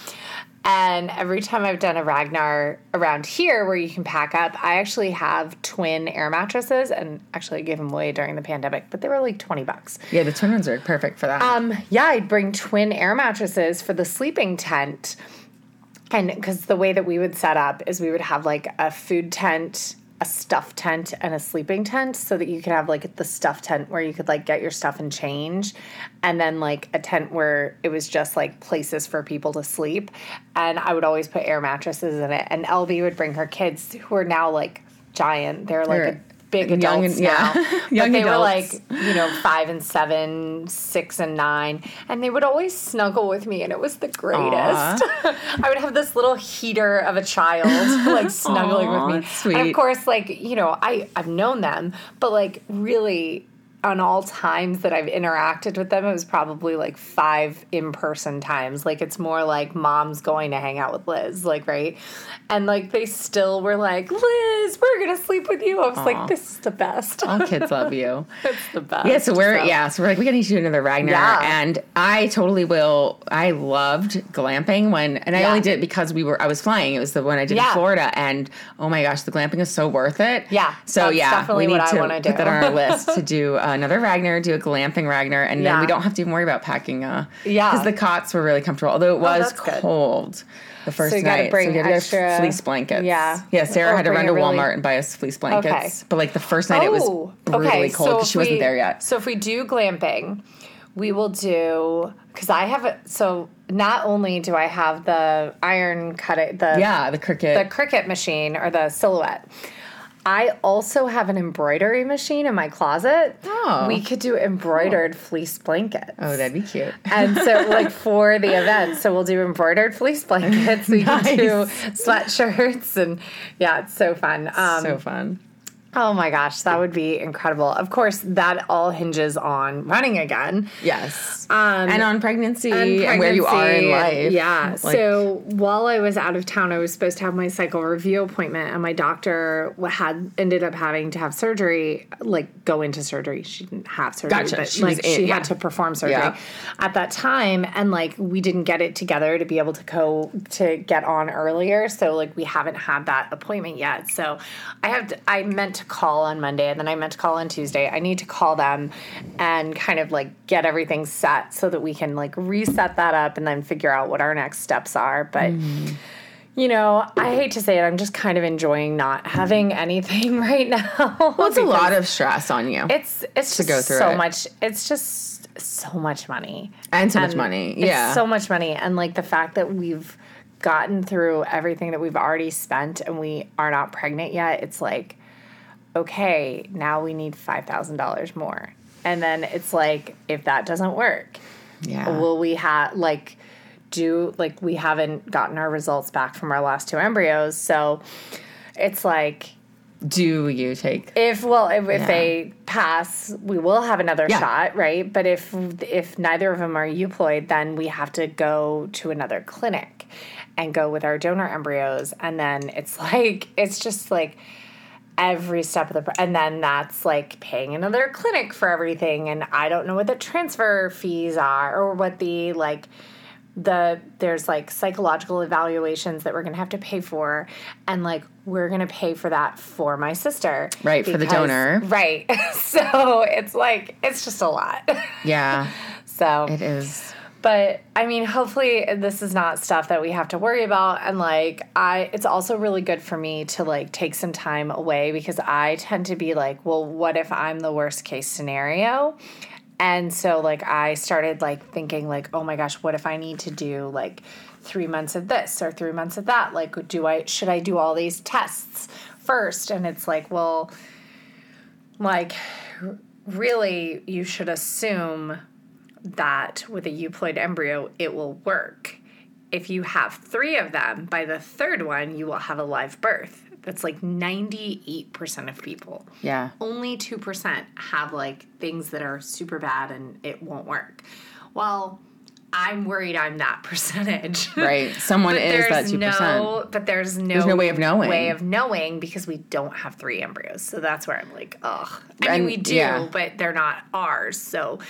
And every time I've done a Ragnar around here where you can pack up, I actually have twin air mattresses and actually I gave them away during the pandemic, but they were like 20 bucks.
yeah, the twin ones are perfect for that.
Um, yeah, I'd bring twin air mattresses for the sleeping tent. And because the way that we would set up is we would have like a food tent, a stuff tent, and a sleeping tent so that you could have like the stuff tent where you could like get your stuff and change. And then like a tent where it was just like places for people to sleep. And I would always put air mattresses in it. And LB would bring her kids who are now like giant. They're like a big
young
adults
and- yeah.
now.
Young
but they were like you know, five and seven, six and nine, and they would always snuggle with me, and it was the greatest. I would have this little heater of a child like snuggling
Aw,
with me.
that's
And of course, like you know, I I've known them, but like really. On all times that I've interacted with them, it was probably like five in person times. Like it's more like mom's going to hang out with Liz, like, right? And like they still were like, Liz, we're gonna sleep with you. I was
Aw.
like, this is the best.
All kids love you.
it's the best.
Yeah, so we're yeah, so we're like we gotta need to do another Ragnar,
Yeah.
and I totally will. I loved glamping when, and I
Yeah.
only did it because we were I was flying. It was the one I did
Yeah.
in Florida, and oh my gosh, the glamping is so worth it.
Yeah,
so yeah,
definitely
we need
what I
to put
do.
that on our list to do another Ragnar, do a glamping Ragnar, and then we don't have to even worry about packing. Uh,
Yeah.
because the cots were really comfortable, although it was
that's good.
cold. The first
So you
night,
bring
so we get
extra-
fleece blankets.
Yeah.
yeah. Sarah
Or
had to run to
really-
Walmart and buy us fleece blankets,
Okay.
but like the first night, it was brutally cold because
if
she wasn't there yet.
So if we do glamping, we will do because I have a so not only do I have the iron cut it the
Yeah, the Cricut.
the Cricut machine or the silhouette. I also have an embroidery machine in my closet.
Oh.
We could do embroidered fleece blankets.
oh, that'd be cute.
And so, like for the event, so we'll do embroidered fleece blankets. We can do sweatshirts, and yeah, it's so fun. Um,
so fun.
Oh my gosh, that would be incredible. Of course, that all hinges on running again.
Yes.
Um,
and on pregnancy and, where you are in life.
Yeah.
Like,
so while I was out of town, I was supposed to have my cycle review appointment, and my doctor had ended up having to have surgery, like go into surgery. She didn't have surgery,
Gotcha.
but
She
like
in-
she
yeah.
had to perform surgery
Yeah.
at that time, and like we didn't get it together to be able to go to get on earlier. So like we haven't had that appointment yet. So I have to, I meant to call on Monday, and then I meant to call on Tuesday. I need to call them and kind of like get everything set so that we can like reset that up and then figure out what our next steps are. But you know, I hate to say it, I'm just kind of enjoying not having anything right now.
well, it's a lot of stress on you.
It's it's just
go through
so
it.
much. It's just so much money
and so much
and
money.
it's
Yeah.
so much money, and like the fact that we've gotten through everything that we've already spent, and we are not pregnant yet. It's like, okay, now we need five thousand dollars more, and then it's like, if that doesn't work,
yeah.
will we have like? do like we haven't gotten our results back from our last two embryos. So it's like
Do you take?
if well if, if
Yeah.
they pass, we will have another
Yeah.
shot, right? But if if neither of them are euploid, then we have to go to another clinic and go with our donor embryos, and then it's like it's just like every step of the pro- and then that's like paying another clinic for everything and i don't know what the transfer fees are or what the like the there's like psychological evaluations that we're gonna have to pay for and like we're gonna pay for that for my sister
Right, for the donor.
right so it's like it's just a lot
Yeah,
so
it is.
But I mean, hopefully this is not stuff that we have to worry about. And like, I, it's also really good for me to like take some time away because I tend to be like, well, what if I'm the worst case scenario? And so like, I started like thinking like, oh my gosh, what if I need to do like three months of this or three months of that? Like, do I, should I do all these tests first? And it's like, well, like, really, you should assume that with a euploid embryo, it will work. If you have three of them, by the third one, you will have a live birth. That's like 98% of people.
Yeah,
Only 2% have like things that are super bad and it won't work. Well, I'm worried I'm that percentage.
right. Someone is that two percent.
no, but there's no,
no way of knowing.
way of knowing because we don't have three embryos. So that's where I'm like, ugh. I mean,
And-
we do,
yeah.
but they're not ours. So,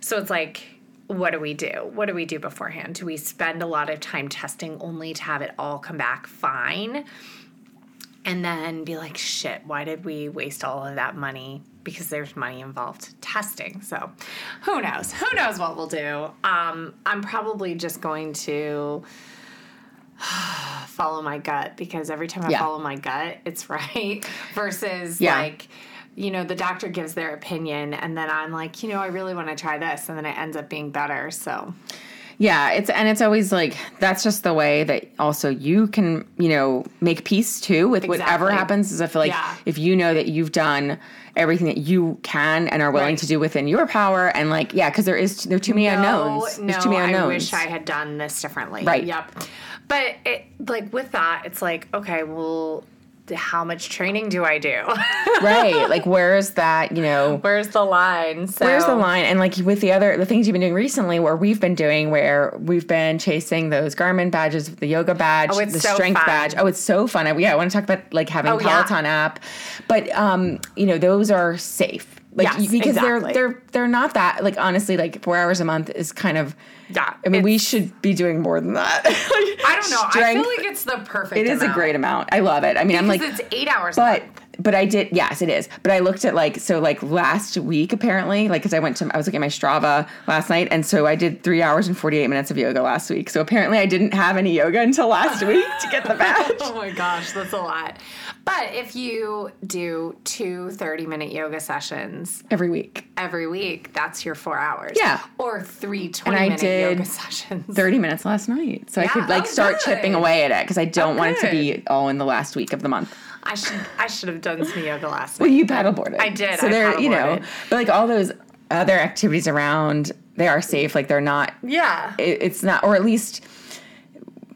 so it's like, what do we do? What do we do beforehand? Do we spend a lot of time testing only to have it all come back fine? And then be like, shit, why did we waste all of that money? Because there's money involved testing. So who knows? Who knows what we'll do? Um, I'm probably just going to follow my gut because every time I
Yeah.
follow my gut, it's right. Versus
Yeah.
like, you know, the doctor gives their opinion and then I'm like, you know, I really want to try this. And then it ends up being better. So
Yeah, it's and it's always like that's just the way that also you can you know make peace too with whatever happens. Is I feel like
Yeah.
if you know that you've done everything that you can and are willing
Right.
to do within your power, and like yeah, because there is there are too many unknowns.
No,
There's too many
I wish I had done this differently.
Right.
Yep. But it like with that, it's like, okay, well, how much training do I do?
right, like where's that you know.
Where's the line? So,
Where's the line? And like with the other the things you've been doing recently, where we've been doing, where we've been chasing those Garmin badges, the yoga badge,
Oh,
the
so
strength
fun.
badge. Oh, it's so fun. I, yeah, I want to talk about like having
Oh, yeah.
Peloton app, but um, you know those are safe. Like
Yes,
because
exactly.
they're they're they're not that like honestly like four hours a month is kind of
Yeah,
I mean we should be doing more than that.
I don't know. I
Strength,
feel like it's the perfect.
it is a great amount. I love it. I mean I'm like
it's eight hours.
but. But I did yes it is. But I looked at like so like last week apparently like because I went to I was looking at my Strava last night and so I did three hours and forty eight minutes of yoga last week. So apparently I didn't have any yoga until last week to get the badge.
Oh my gosh, that's a lot. But if you do two 30 minute yoga sessions
Every week,
every week, that's your four hours.
Yeah.
Or three 20
I
minute
did
yoga sessions.
thirty minutes last night, so I could like
oh,
start chipping away at it because I oh, don't
Oh,
want it to be all in the last week of the month.
I should I should have done some yoga last night.
Well, you paddleboarded.
I did,
So
I
they're you know, but like all those other activities around, they are safe. Like they're not
Yeah.
it, it's not or at least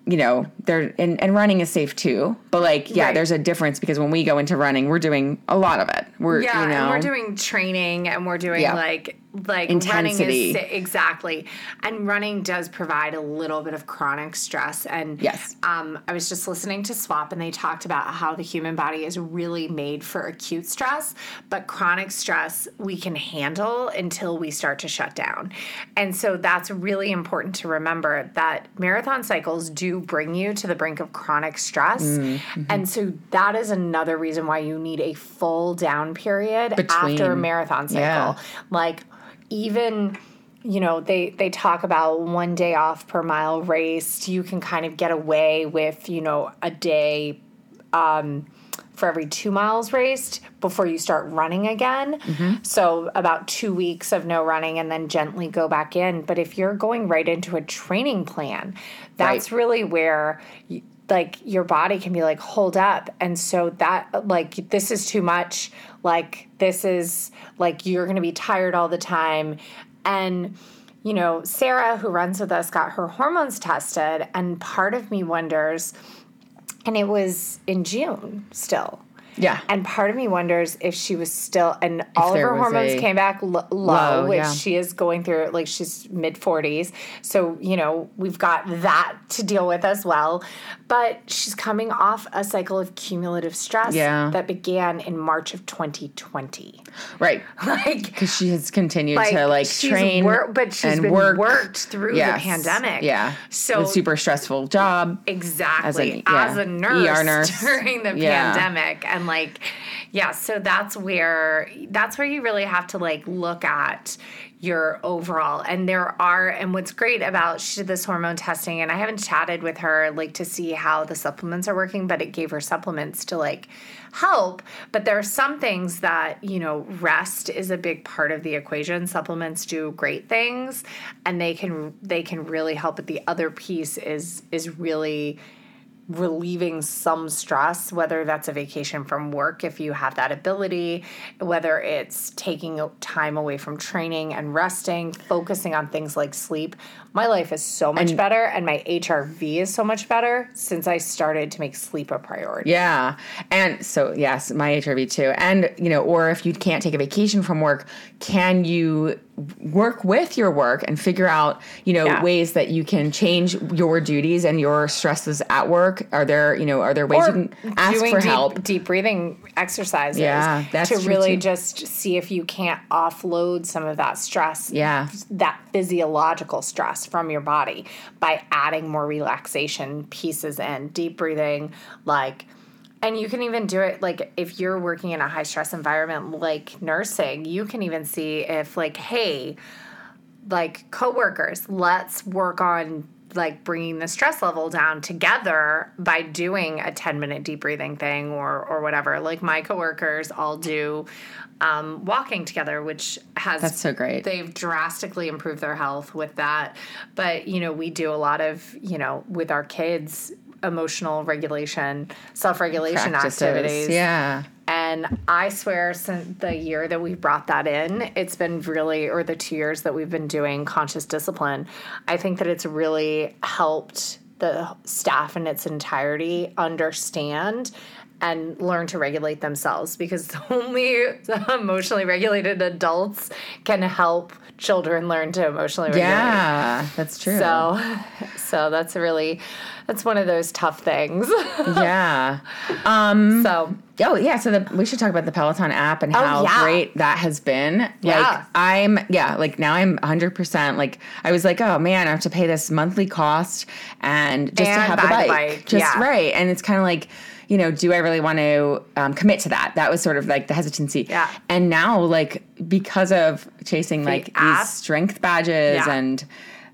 you know they're and, and running is safe too but like yeah
Right.
there's a difference because when we go into running we're doing a lot of it we're
Yeah,
you know
and we're doing training and we're doing
Yeah.
like like
Intensity.
running is exactly. And running does provide a little bit of chronic stress and
Yes.
um I was just listening to Swap and they talked about how the human body is really made for acute stress, but chronic stress we can handle until we start to shut down. And so that's really important to remember that marathon cycles do bring you to the brink of chronic stress.
Mm-hmm.
And so that is another reason why you need a full down period after a marathon cycle.
Yeah.
Like even you know they they talk about one day off per mile raced you can kind of get away with you know a day um, for every two miles raced before you start running again.
Mm-hmm.
So, about two weeks of no running and then gently go back in. But if you're going right into a training plan, that's
Right.
really where. y like your body can be like hold up and so that like this is too much like this is like you're going to be tired all the time and you know, Sarah, who runs with us, got her hormones tested, and part of me wonders, and it was in June still.
Yeah.
And part of me wonders if she was still, and all of her hormones came back l- low,
low,
which
yeah.
she is going through, like she's mid 40s. So, you know, we've got that to deal with as well. But she's coming off a cycle of cumulative stress
Yeah.
that began in March of 2020.
Right.
Like,
Because she has continued to like train,
wor- but she's
and
been
work.
worked through
Yes.
the pandemic.
Yeah.
So
a super stressful job.
Exactly.
yeah,
As a nurse,
ER nurse.
during the
Yeah.
pandemic. And like, yeah, so that's where that's where you really have to like look at your overall. And there are and what's great about she did this hormone testing and I haven't chatted with her like to see how the supplements are working but it gave her supplements to like help. But there are some things that you know rest is a big part of the equation. Supplements do great things and they can they can really help but the other piece is is really relieving some stress, whether that's a vacation from work if you have that ability, whether it's taking time away from training and resting, focusing on things like sleep. My life is so much better and my HRV is so much better since I started to make sleep a priority.
Yeah. And so, yes, my HRV too. And, you know, or if you can't take a vacation from work, can you work with your work and figure out, you know,
Yeah.
ways that you can change your duties and your stresses at work? Are there, you know, are there ways
Or
you can ask
doing
for
deep,
help?
deep breathing exercises
Yeah, that's
to really
too.
just see if you can't offload some of that stress
Yeah.
that physiological stress from your body by adding more relaxation pieces in deep breathing like and you can even do it like if you're working in a high stress environment like nursing you can even see if like hey like coworkers let's work on like bringing the stress level down together by doing a 10 minute deep breathing thing or or whatever like my coworkers all do um, walking together which has
That's so great.
they've drastically improved their health with that but you know we do a lot of you know with our kids emotional regulation self-regulation
Practices.
activities
Yeah.
And I swear, since the year that we brought that in, it's been really, or the two years that we've been doing conscious discipline, I think that it's really helped the staff in its entirety understand and learn to regulate themselves because only emotionally regulated adults can help children learn to emotionally regulate.
Yeah. That's true.
So, so that's really, that's one of those tough things.
yeah.
so,
Oh yeah, so the, we should talk about the Peloton app and how
Oh, yeah.
great that has been.
Yeah.
Like I'm yeah, like now I'm 100% like I was like, "Oh man, I have to pay this monthly cost and just to have the bike."
bike,
Just
yeah.
right. And it's kind of like you know, do I really want to um, commit to that? That was sort of like the hesitancy.
Yeah.
And now, like, because of chasing like
app?
these strength badges
Yeah.
and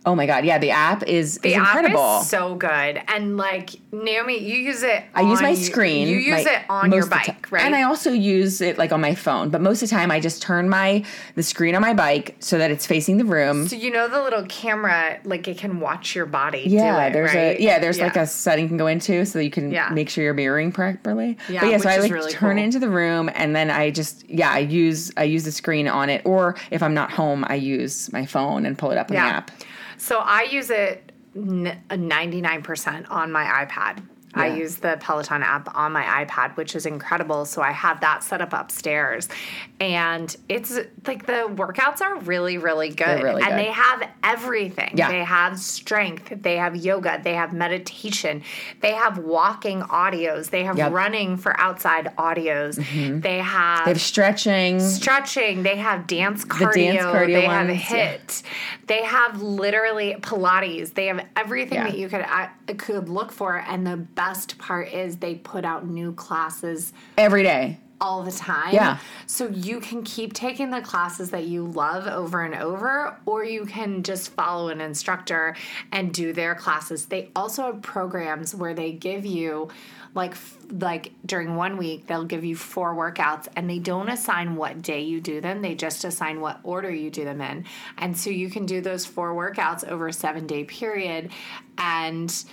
oh my god, yeah, the app is,
The
is incredible.
app is so good, and like Naomi, you use it.
I use my screen.
You use
my-
it on your bike, right?
And I also use it like on my phone. But most of the time, I just turn my the screen on my bike so that it's facing the room.
so you know the little camera, like it can watch your body.
yeah,
it,
there's
right?
a yeah, there's like a setting you can go into so that you can
Yeah.
make sure you're mirroring properly.
Yeah,
but yeah, so I like
really
turn
cool.
it into the room and then I just yeah, I use I use the screen on it, or if I'm not home, I use my phone and pull it up in
Yeah.
the app.
So I use it ninety nine percent on my iPad. I use the Peloton app on my iPad, which is incredible. So I have that set up upstairs. And it's like the workouts are really, really good.
really
and
good.
they have everything.
Yeah.
They have strength, they have yoga, they have meditation, they have walking audios, they have
Yep. Mm-hmm.
running for outside audios, they have
They have stretching.
stretching. They have dance cardio.
dance cardio
they have
ones, yeah.
hit. They have literally Pilates. They have everything
Yeah.
that you could uh, could look for. And the best part is they put out new classes
every day.
all the time.
Yeah.
So you can keep taking the classes that you love over and over, or you can just follow an instructor and do their classes. They also have programs where they give you like like during one week they'll give you four workouts and they don't assign what day you do them they just assign what order you do them in and so you can do those four workouts over a seven day period and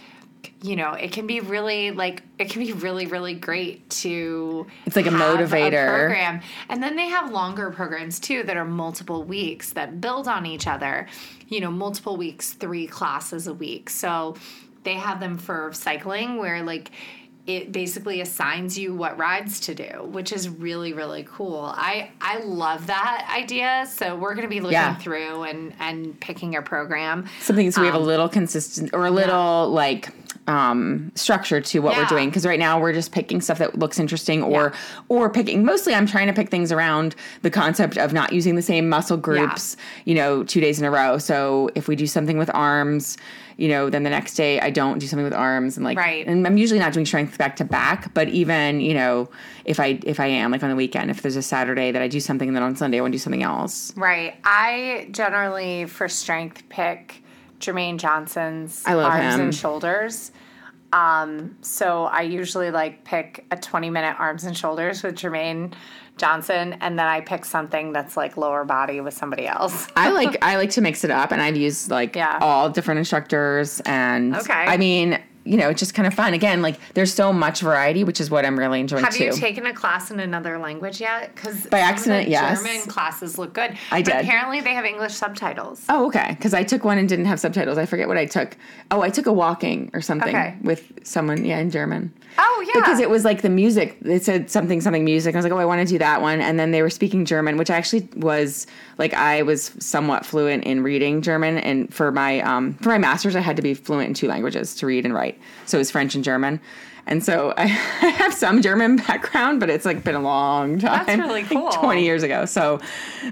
you know, it can be really like it can be really really great to
It's like a motivator.
program. And then they have longer programs too that are multiple weeks that build on each other. You know, multiple weeks, 3 classes a week. So they have them for cycling where like it basically assigns you what rides to do, which is really really cool. I I love that idea. So we're going to be looking
Yeah.
through and and picking a program.
something so we
Um,
have a little consistent or a little like um structure to what we're
Yeah.
doing because right now we're just picking stuff that looks interesting or
Yeah.
or picking mostly i'm trying to pick things around the concept of not using the same muscle groups you know two days in a row so if we do something with arms you know then the next day i don't do something with arms and like
Right.
and i'm usually not doing strength back to back but even you know if i if i am like on the weekend if there's a saturday that i do something and then on sunday i want to do something else
Right. I generally, for strength, pick Jermaine Johnson's arms
him.
and shoulders. Um, so I usually like pick a 20 minute arms and shoulders with Jermaine Johnson, and then I pick something that's like lower body with somebody else.
I like I like to mix it up, and I've used like
Yeah.
all different instructors, and
Okay.
I mean, you know, it's just kind of fun. Again, like there's so much variety, which is what I'm really enjoying
Have
too.
you taken a class in another language yet? Because
By accident, yes.
German classes look good.
I
But
did.
apparently, they have English subtitles.
oh, okay. Because I took one and didn't have subtitles. I forget what I took. Oh, I took a walking or something
Okay.
with someone, yeah, in German.
Oh yeah,
Because it was like the music. It said something, something music. I was like, oh, I want to do that one. And then they were speaking German, which actually was like I was somewhat fluent in reading German. And for my um, for my master's, I had to be fluent in two languages to read and write. So it was French and German. And so I, I have some German background, but it's like been a long time.
That's really
like
cool.
Twenty years ago. So,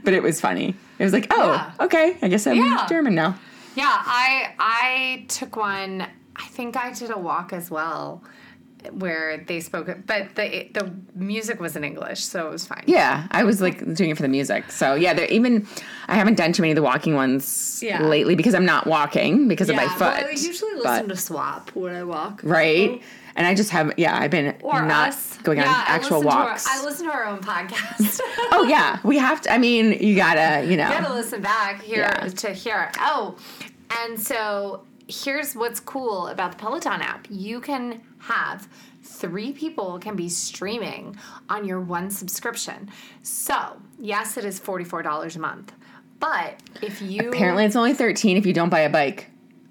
but it was funny. It was like, oh,
Yeah.
okay, I guess I'm
Yeah.
German now.
Yeah, I I took one. I think I did a walk as well, where they spoke, but the the music was in English, so it was fine.
Yeah, I was like doing it for the music. So yeah, there even I haven't done too many of the walking ones
Yeah.
lately because I'm not walking because of my foot.
well, I usually listen to Swap when I walk.
right, and I just have yeah, I've been
Or
not
us.
going on
Yeah, I
actual
listen to our-
walks.
I listen to our own podcast.
oh yeah, we have to. I mean, you gotta you know.
gotta listen back here
Yeah.
to hear. Oh, and so here's what's cool about the Peloton app. You can have three people can be streaming on your one subscription. So yes, it is forty four dollars a month. But if you
Apparently, it's only thirteen if you don't buy a bike.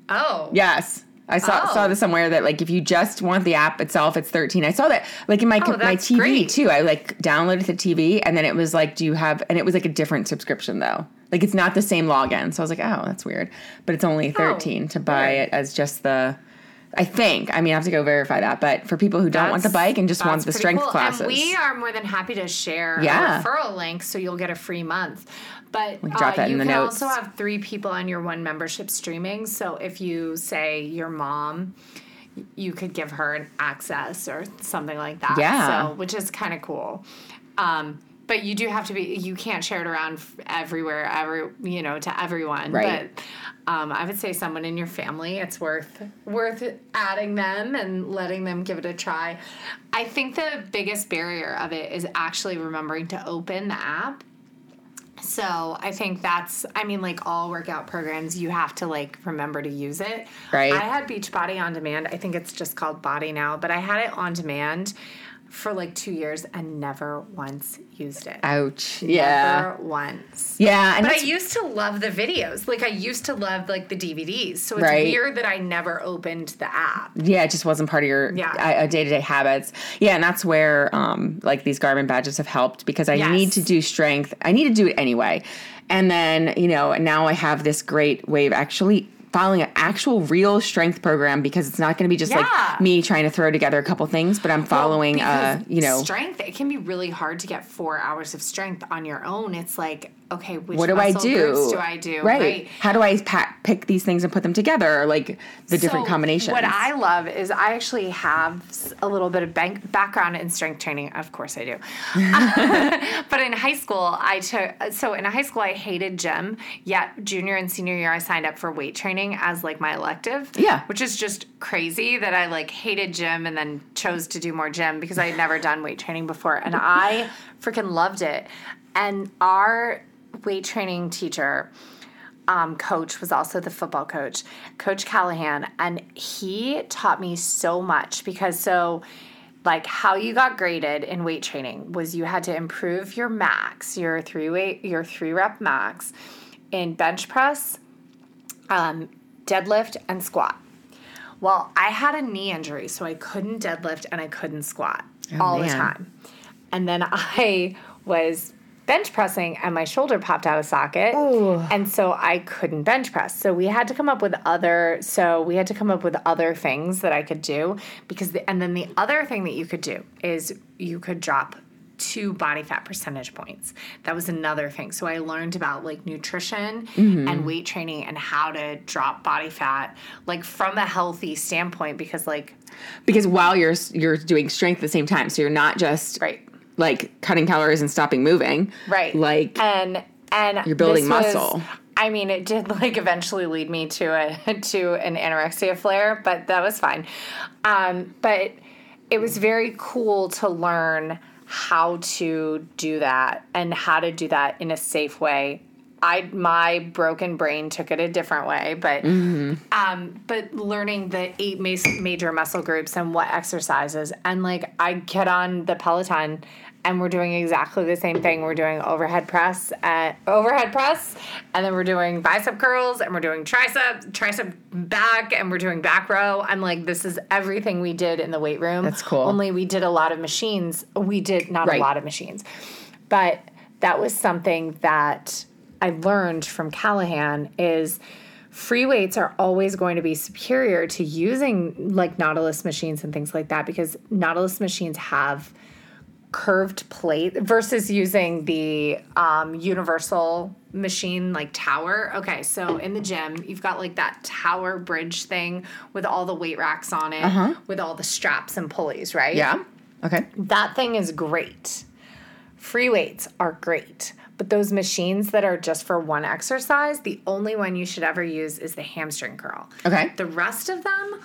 oh
Yes. I saw
Oh.
saw this somewhere that like if you just want the app itself, it's thirteen. I saw that like in my
Oh,
my TV
great.
too. I like downloaded the TV and then it was like, do you have? And it was like a different subscription though. Like it's not the same login. So I was like, oh, that's weird. But it's only oh, thirteen to buy it as just the. I think. I mean, I have to go verify that. But for people who don't want the bike and just want the strength
cool.
classes,
And we are more than happy to share
Yeah.
a referral link so you'll get a free month. But uh, you can
notes.
also have three people on your one membership streaming. So if you say your mom, you could give her an access or something like that.
Yeah.
So which is kind of cool. Um, but you do have to be. You can't share it around everywhere, every you know, to everyone.
Right.
But um, I would say someone in your family, it's worth worth adding them and letting them give it a try. I think the biggest barrier of it is actually remembering to open the app. So I think that's I mean like all workout programs you have to like remember to use it.
Right.
I had Beachbody on demand. I think it's just called BODi now, but I had it on demand for like 2 years and never once used it.
ouch. Yeah.
Never once.
Yeah. And
But I used to love the videos. Like I used to love like the DVDs. So it's
Right.
weird that I never opened the app.
yeah, it just wasn't part of your
Yeah.
day to day habits. Yeah, and that's where um, like these Garmin badges have helped because I
Yes.
need to do strength. I need to do it anyway, and then you know now I have this great wave. actually following an actual real strength program because it's not going to be just
Yeah.
like me trying to throw together a couple things, but I'm following uh,
Because
you know
strength. It can be really hard to get four hours of strength on your own. It's like okay, which
what do I do?
Groups do I do?
Right. How do I pa- pick these things and put them together? Like the different combinations.
What I love is I actually have a little bit of bank background in strength training. Of course I do. but in high school, I took so in high school I hated gym. Yet junior and senior year I signed up for weight training as like my elective.
Yeah.
Which is just crazy that I like hated gym and then chose to do more gym because I had never done weight training before and I freaking loved it. And our weight training teacher um, coach was also the football coach, Coach Callahan, and he taught me so much because so like how you got graded in weight training was you had to improve your max, your three weight, your three rep max in bench press, um, deadlift, and squat. Well, I had a knee injury, so I couldn't deadlift and I couldn't squat all the time. And then I was bench pressing and my shoulder popped out of socket. And so I couldn't bench press. So we had to come up with other so we had to come up with other things that I could do because the, and then the other thing that you could do is you could drop two body fat percentage points. That was another thing. So I learned about like nutrition mm-hmm. and weight training and how to drop body fat like from a healthy standpoint because like
because while you're you're doing strength at the same time, so you're not just
right
like cutting calories and stopping moving.
Right.
Like
and and
You're building
this was-
muscle.
I mean, it did like eventually lead me to a to an anorexia flare, but that was fine. Um, but it was very cool to learn how to do that and how to do that in a safe way. I my broken brain took it a different way, but um, but learning the eight major muscle groups and what exercises, and like I get on the Peloton, and we're doing exactly the same thing. We're doing overhead press, and overhead press, and then we're doing bicep curls, and we're doing tricep, tricep back, and we're doing back row. I'm like, this is everything we did in the weight room.
That's cool.
Only we did a lot of machines. We did not
Right.
a lot of machines, but that was something that I learned from Callahan is free weights are always going to be superior to using like Nautilus machines and things like that because Nautilus machines have curved plate versus using the um, universal machine like tower. Okay, so in the gym, you've got like that tower bridge thing with all the weight racks on it, with all the straps and pulleys, right?
yeah. Okay.
That thing is great. Free weights are great. But those machines that are just for one exercise, the only one you should ever use is the hamstring curl.
Okay.
The rest of them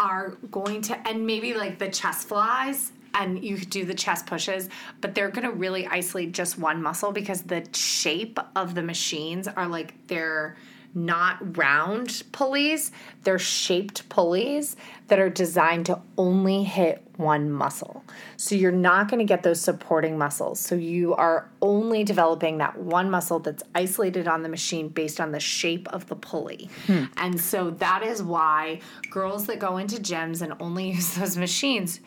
are going to, and maybe like the chest flies, and you could do the chest pushes, but they're going to really isolate just one muscle because the shape of the machines are like they're not round pulleys, they're shaped pulleys that are designed to only hit one muscle. So you're not going to get those supporting muscles. So you are only developing that one muscle that's isolated on the machine based on the shape of the pulley. Hmm. And so that is why girls that go into gyms and only use those machines,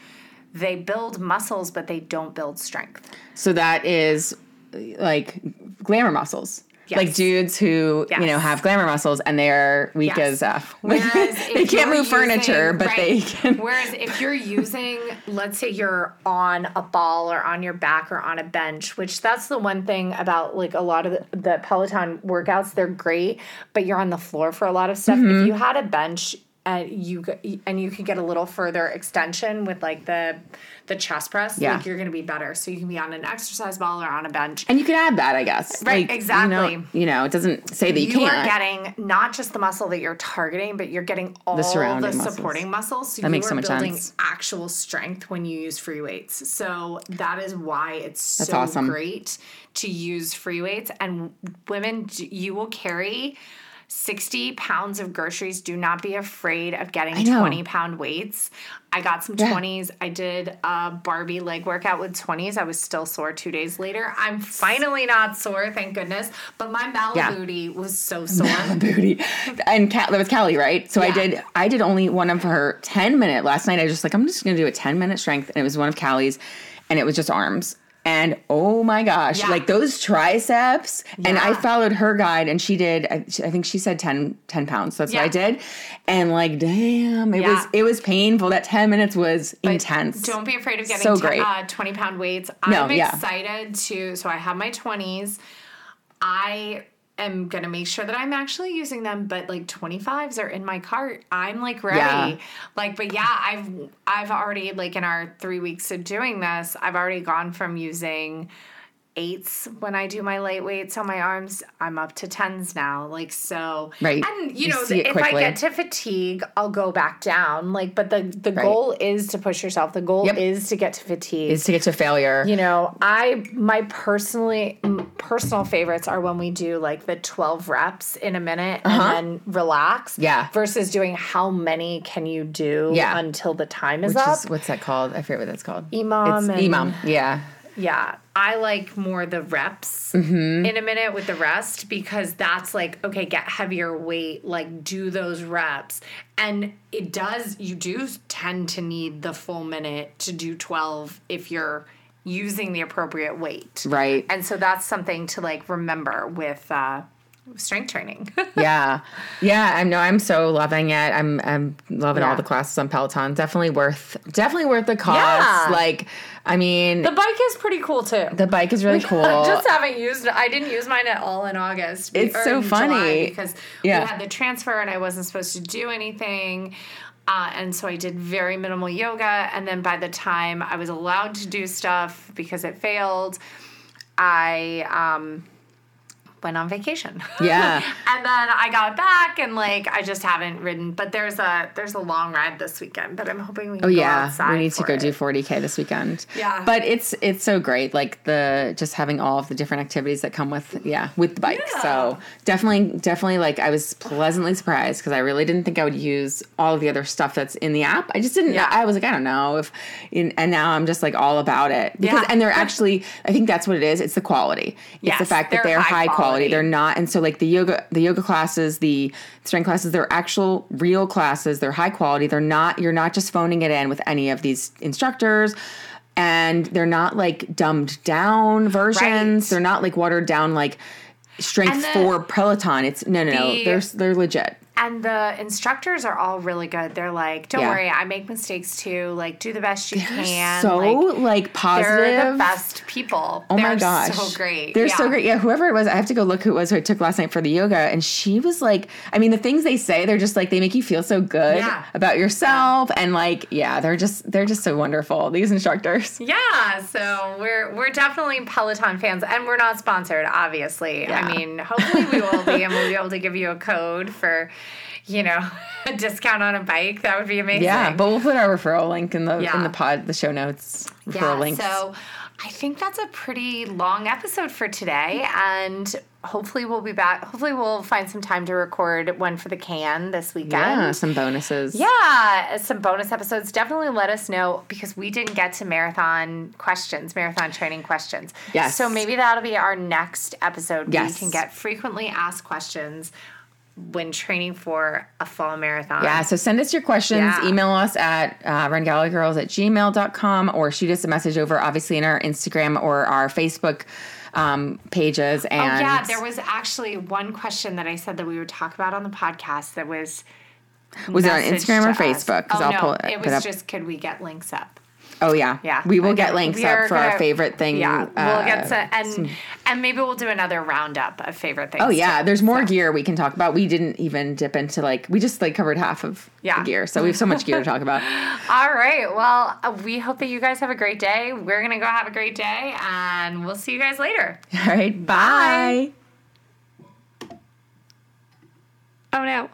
they build muscles but they don't build strength.
So that is like glamour muscles.
Yes.
Like dudes who you know have glamour muscles and they're weak
Yes.
as f.
Whereas
they can't move furniture, but
right.
they can.
Whereas if you're using, let's say you're on a ball or on your back or on a bench, which that's the one thing about like a lot of the, the Peloton workouts, they're great, but you're on the floor for a lot of stuff.
Mm-hmm.
If you had a bench and you and you could get a little further extension with like the the chest press,
Yeah.
like you're gonna be better. So you can be on an exercise ball or on a bench.
And you can add that, I guess.
Right,
you know-
exactly.
You know, it doesn't say that you,
you
can't.
Are getting not just the muscle that you're targeting, but you're getting all the,
surrounding muscles.
supporting muscles. So
That
you
makes
are
so much
building
sense.
actual strength when you use free weights. So that is why it's so
awesome.
great to use free weights. And women, you will carry. 60 pounds of groceries. Do not be afraid of getting 20 pound weights. I got some 20s. I did a Barbie leg workout with 20s. I was still sore two days later. I'm finally not sore, thank goodness. But my Malibu
Yeah.
booty was so sore.
booty. And that was Callie, right? So I did I did only one of her 10 minute last night. I was just like, I'm just gonna do a 10 minute strength. And it was one of Callie's and it was just arms. And oh my gosh,
Yeah.
like those triceps. And I followed her guide and she did, I, I think she said 10, 10 pounds. That's what I did. And like, damn, it
Yeah.
was, it was painful. That 10 minutes was
But
intense.
Don't be afraid of getting
So
t-
great.
uh, 20 pound weights. I'm
yeah.
excited to. So I have my 20s. I am going to make sure that I'm actually using them, but like 25s are in my cart. I'm like ready.
Yeah.
Like, but yeah, I've, I've already, like in our three weeks of doing this, I've already gone from using eights when I do my light weights on my arms. I'm up to tens now. Like so
Right.
And you,
You
know, if I get to fatigue, I'll go back down. Like but the the
Right.
goal is to push yourself. The goal
Yep.
is to get to fatigue.
Is to get to failure.
you know, I my personally personal favorites are when we do like the 12 reps in a minute and then relax.
Uh-huh. Yeah.
Versus doing how many can you do
Yeah.
until the time is
Which
up.
is what's that called? I forget what that's called.
EMOM
It's
and-
EMOM. Yeah.
Yeah, I like more the reps
Mm-hmm.
in a minute with the rest because that's like okay, get heavier weight, like do those reps, and it does. You do tend to need the full minute to do twelve if you're using the appropriate weight,
Right.
And so that's something to like remember with uh, strength training.
yeah, yeah. I know. I'm so loving it. I'm I'm loving
Yeah.
all the classes on Peloton. Definitely worth definitely worth the cost.
Yeah.
Like, I mean,
the bike is pretty cool too.
the bike is really cool.
I just haven't used it. I didn't use mine at all in August.
It's so
in July
funny.
because
Yeah.
we had the transfer and I wasn't supposed to do anything. Uh, and so I did very minimal yoga. And then by the time I was allowed to do stuff because it failed, I um, went on vacation.
Yeah.
and then I got back and like I just haven't ridden. But there's a there's a long ride this weekend but I'm hoping we can
Oh
go
yeah,
outside
we need to go
it.
do 40k this weekend.
Yeah.
but it's it's so great, like the just having all of the different activities that come with yeah with the bike.
Yeah.
So definitely definitely like I was pleasantly surprised because I really didn't think I would use all of the other stuff that's in the app. I just didn't.
Yeah.
I was like I don't know if, and and now I'm just like all about it because
Yeah.
and they're actually I think that's what it is. It's the quality. It's the fact that
they're
they're
high
high, quality.
Quality.
They're not, and so like the yoga the yoga classes, the strength classes, they're actual real classes. They're high quality. They're not. You're not just phoning it in with any of these instructors. And they're not like dumbed down versions.
Right.
They're not like watered down like strength
the-
for Peloton. It's no, no, no. They're they're legit.
And the instructors are all really good. They're like, don't
Yeah.
worry, I make mistakes too. Like, do the best you can.
so
like,
like, positive.
they're the best people.
Oh
they're
my gosh.
so great.
They're so great. Yeah, whoever it was, I have to go look who it was who I took last night for the yoga. And she was like, I mean, the things they say, they're just like they make you feel so good
Yeah.
about yourself. And like, yeah, they're just they're just so wonderful, these instructors.
Yeah, so we're we're definitely Peloton fans, and we're not sponsored, obviously.
Yeah.
I mean, hopefully we will be, and we'll be able to give you a code for, you know, a discount on a bike. That would be amazing.
Yeah, but we'll put our referral link in the in the pod, the show notes. Referral
yeah,
links.
so I think that's a pretty long episode for today, and hopefully we'll be back. Hopefully we'll find some time to record one for the can this weekend.
yeah, some bonuses.
Yeah, some bonus episodes. Definitely let us know because we didn't get to marathon questions, marathon training questions.
Yes.
So maybe that'll be our next episode.
Yes.
We can get frequently asked questions when training for a fall marathon.
Yeah, so send us your questions.
Yeah.
Email us at uh, rungallowaygirls at gmail.com or shoot us a message over, obviously, in our Instagram or our Facebook um, pages. And
Oh yeah, there was actually one question that I said that we would talk about on the podcast that was
was it on Instagram or
us.
Facebook?
Oh
I'll
no,
pull
it
It
was just could we get links up?
Oh yeah,
Yeah,
We will
I
get links
We
up for our
gonna-
favorite thing.
Yeah, we'll
uh,
get to and and maybe we'll do another roundup of favorite things.
Oh yeah,
too.
there's more
So-
gear we can talk about. We didn't even dip into like we just like covered half of
Yeah.
the gear, so we have so much gear to talk about.
All right. Well, uh, we hope that you guys have a great day. We're gonna go have a great day, and we'll see you guys later.
All right, bye.
Oh no.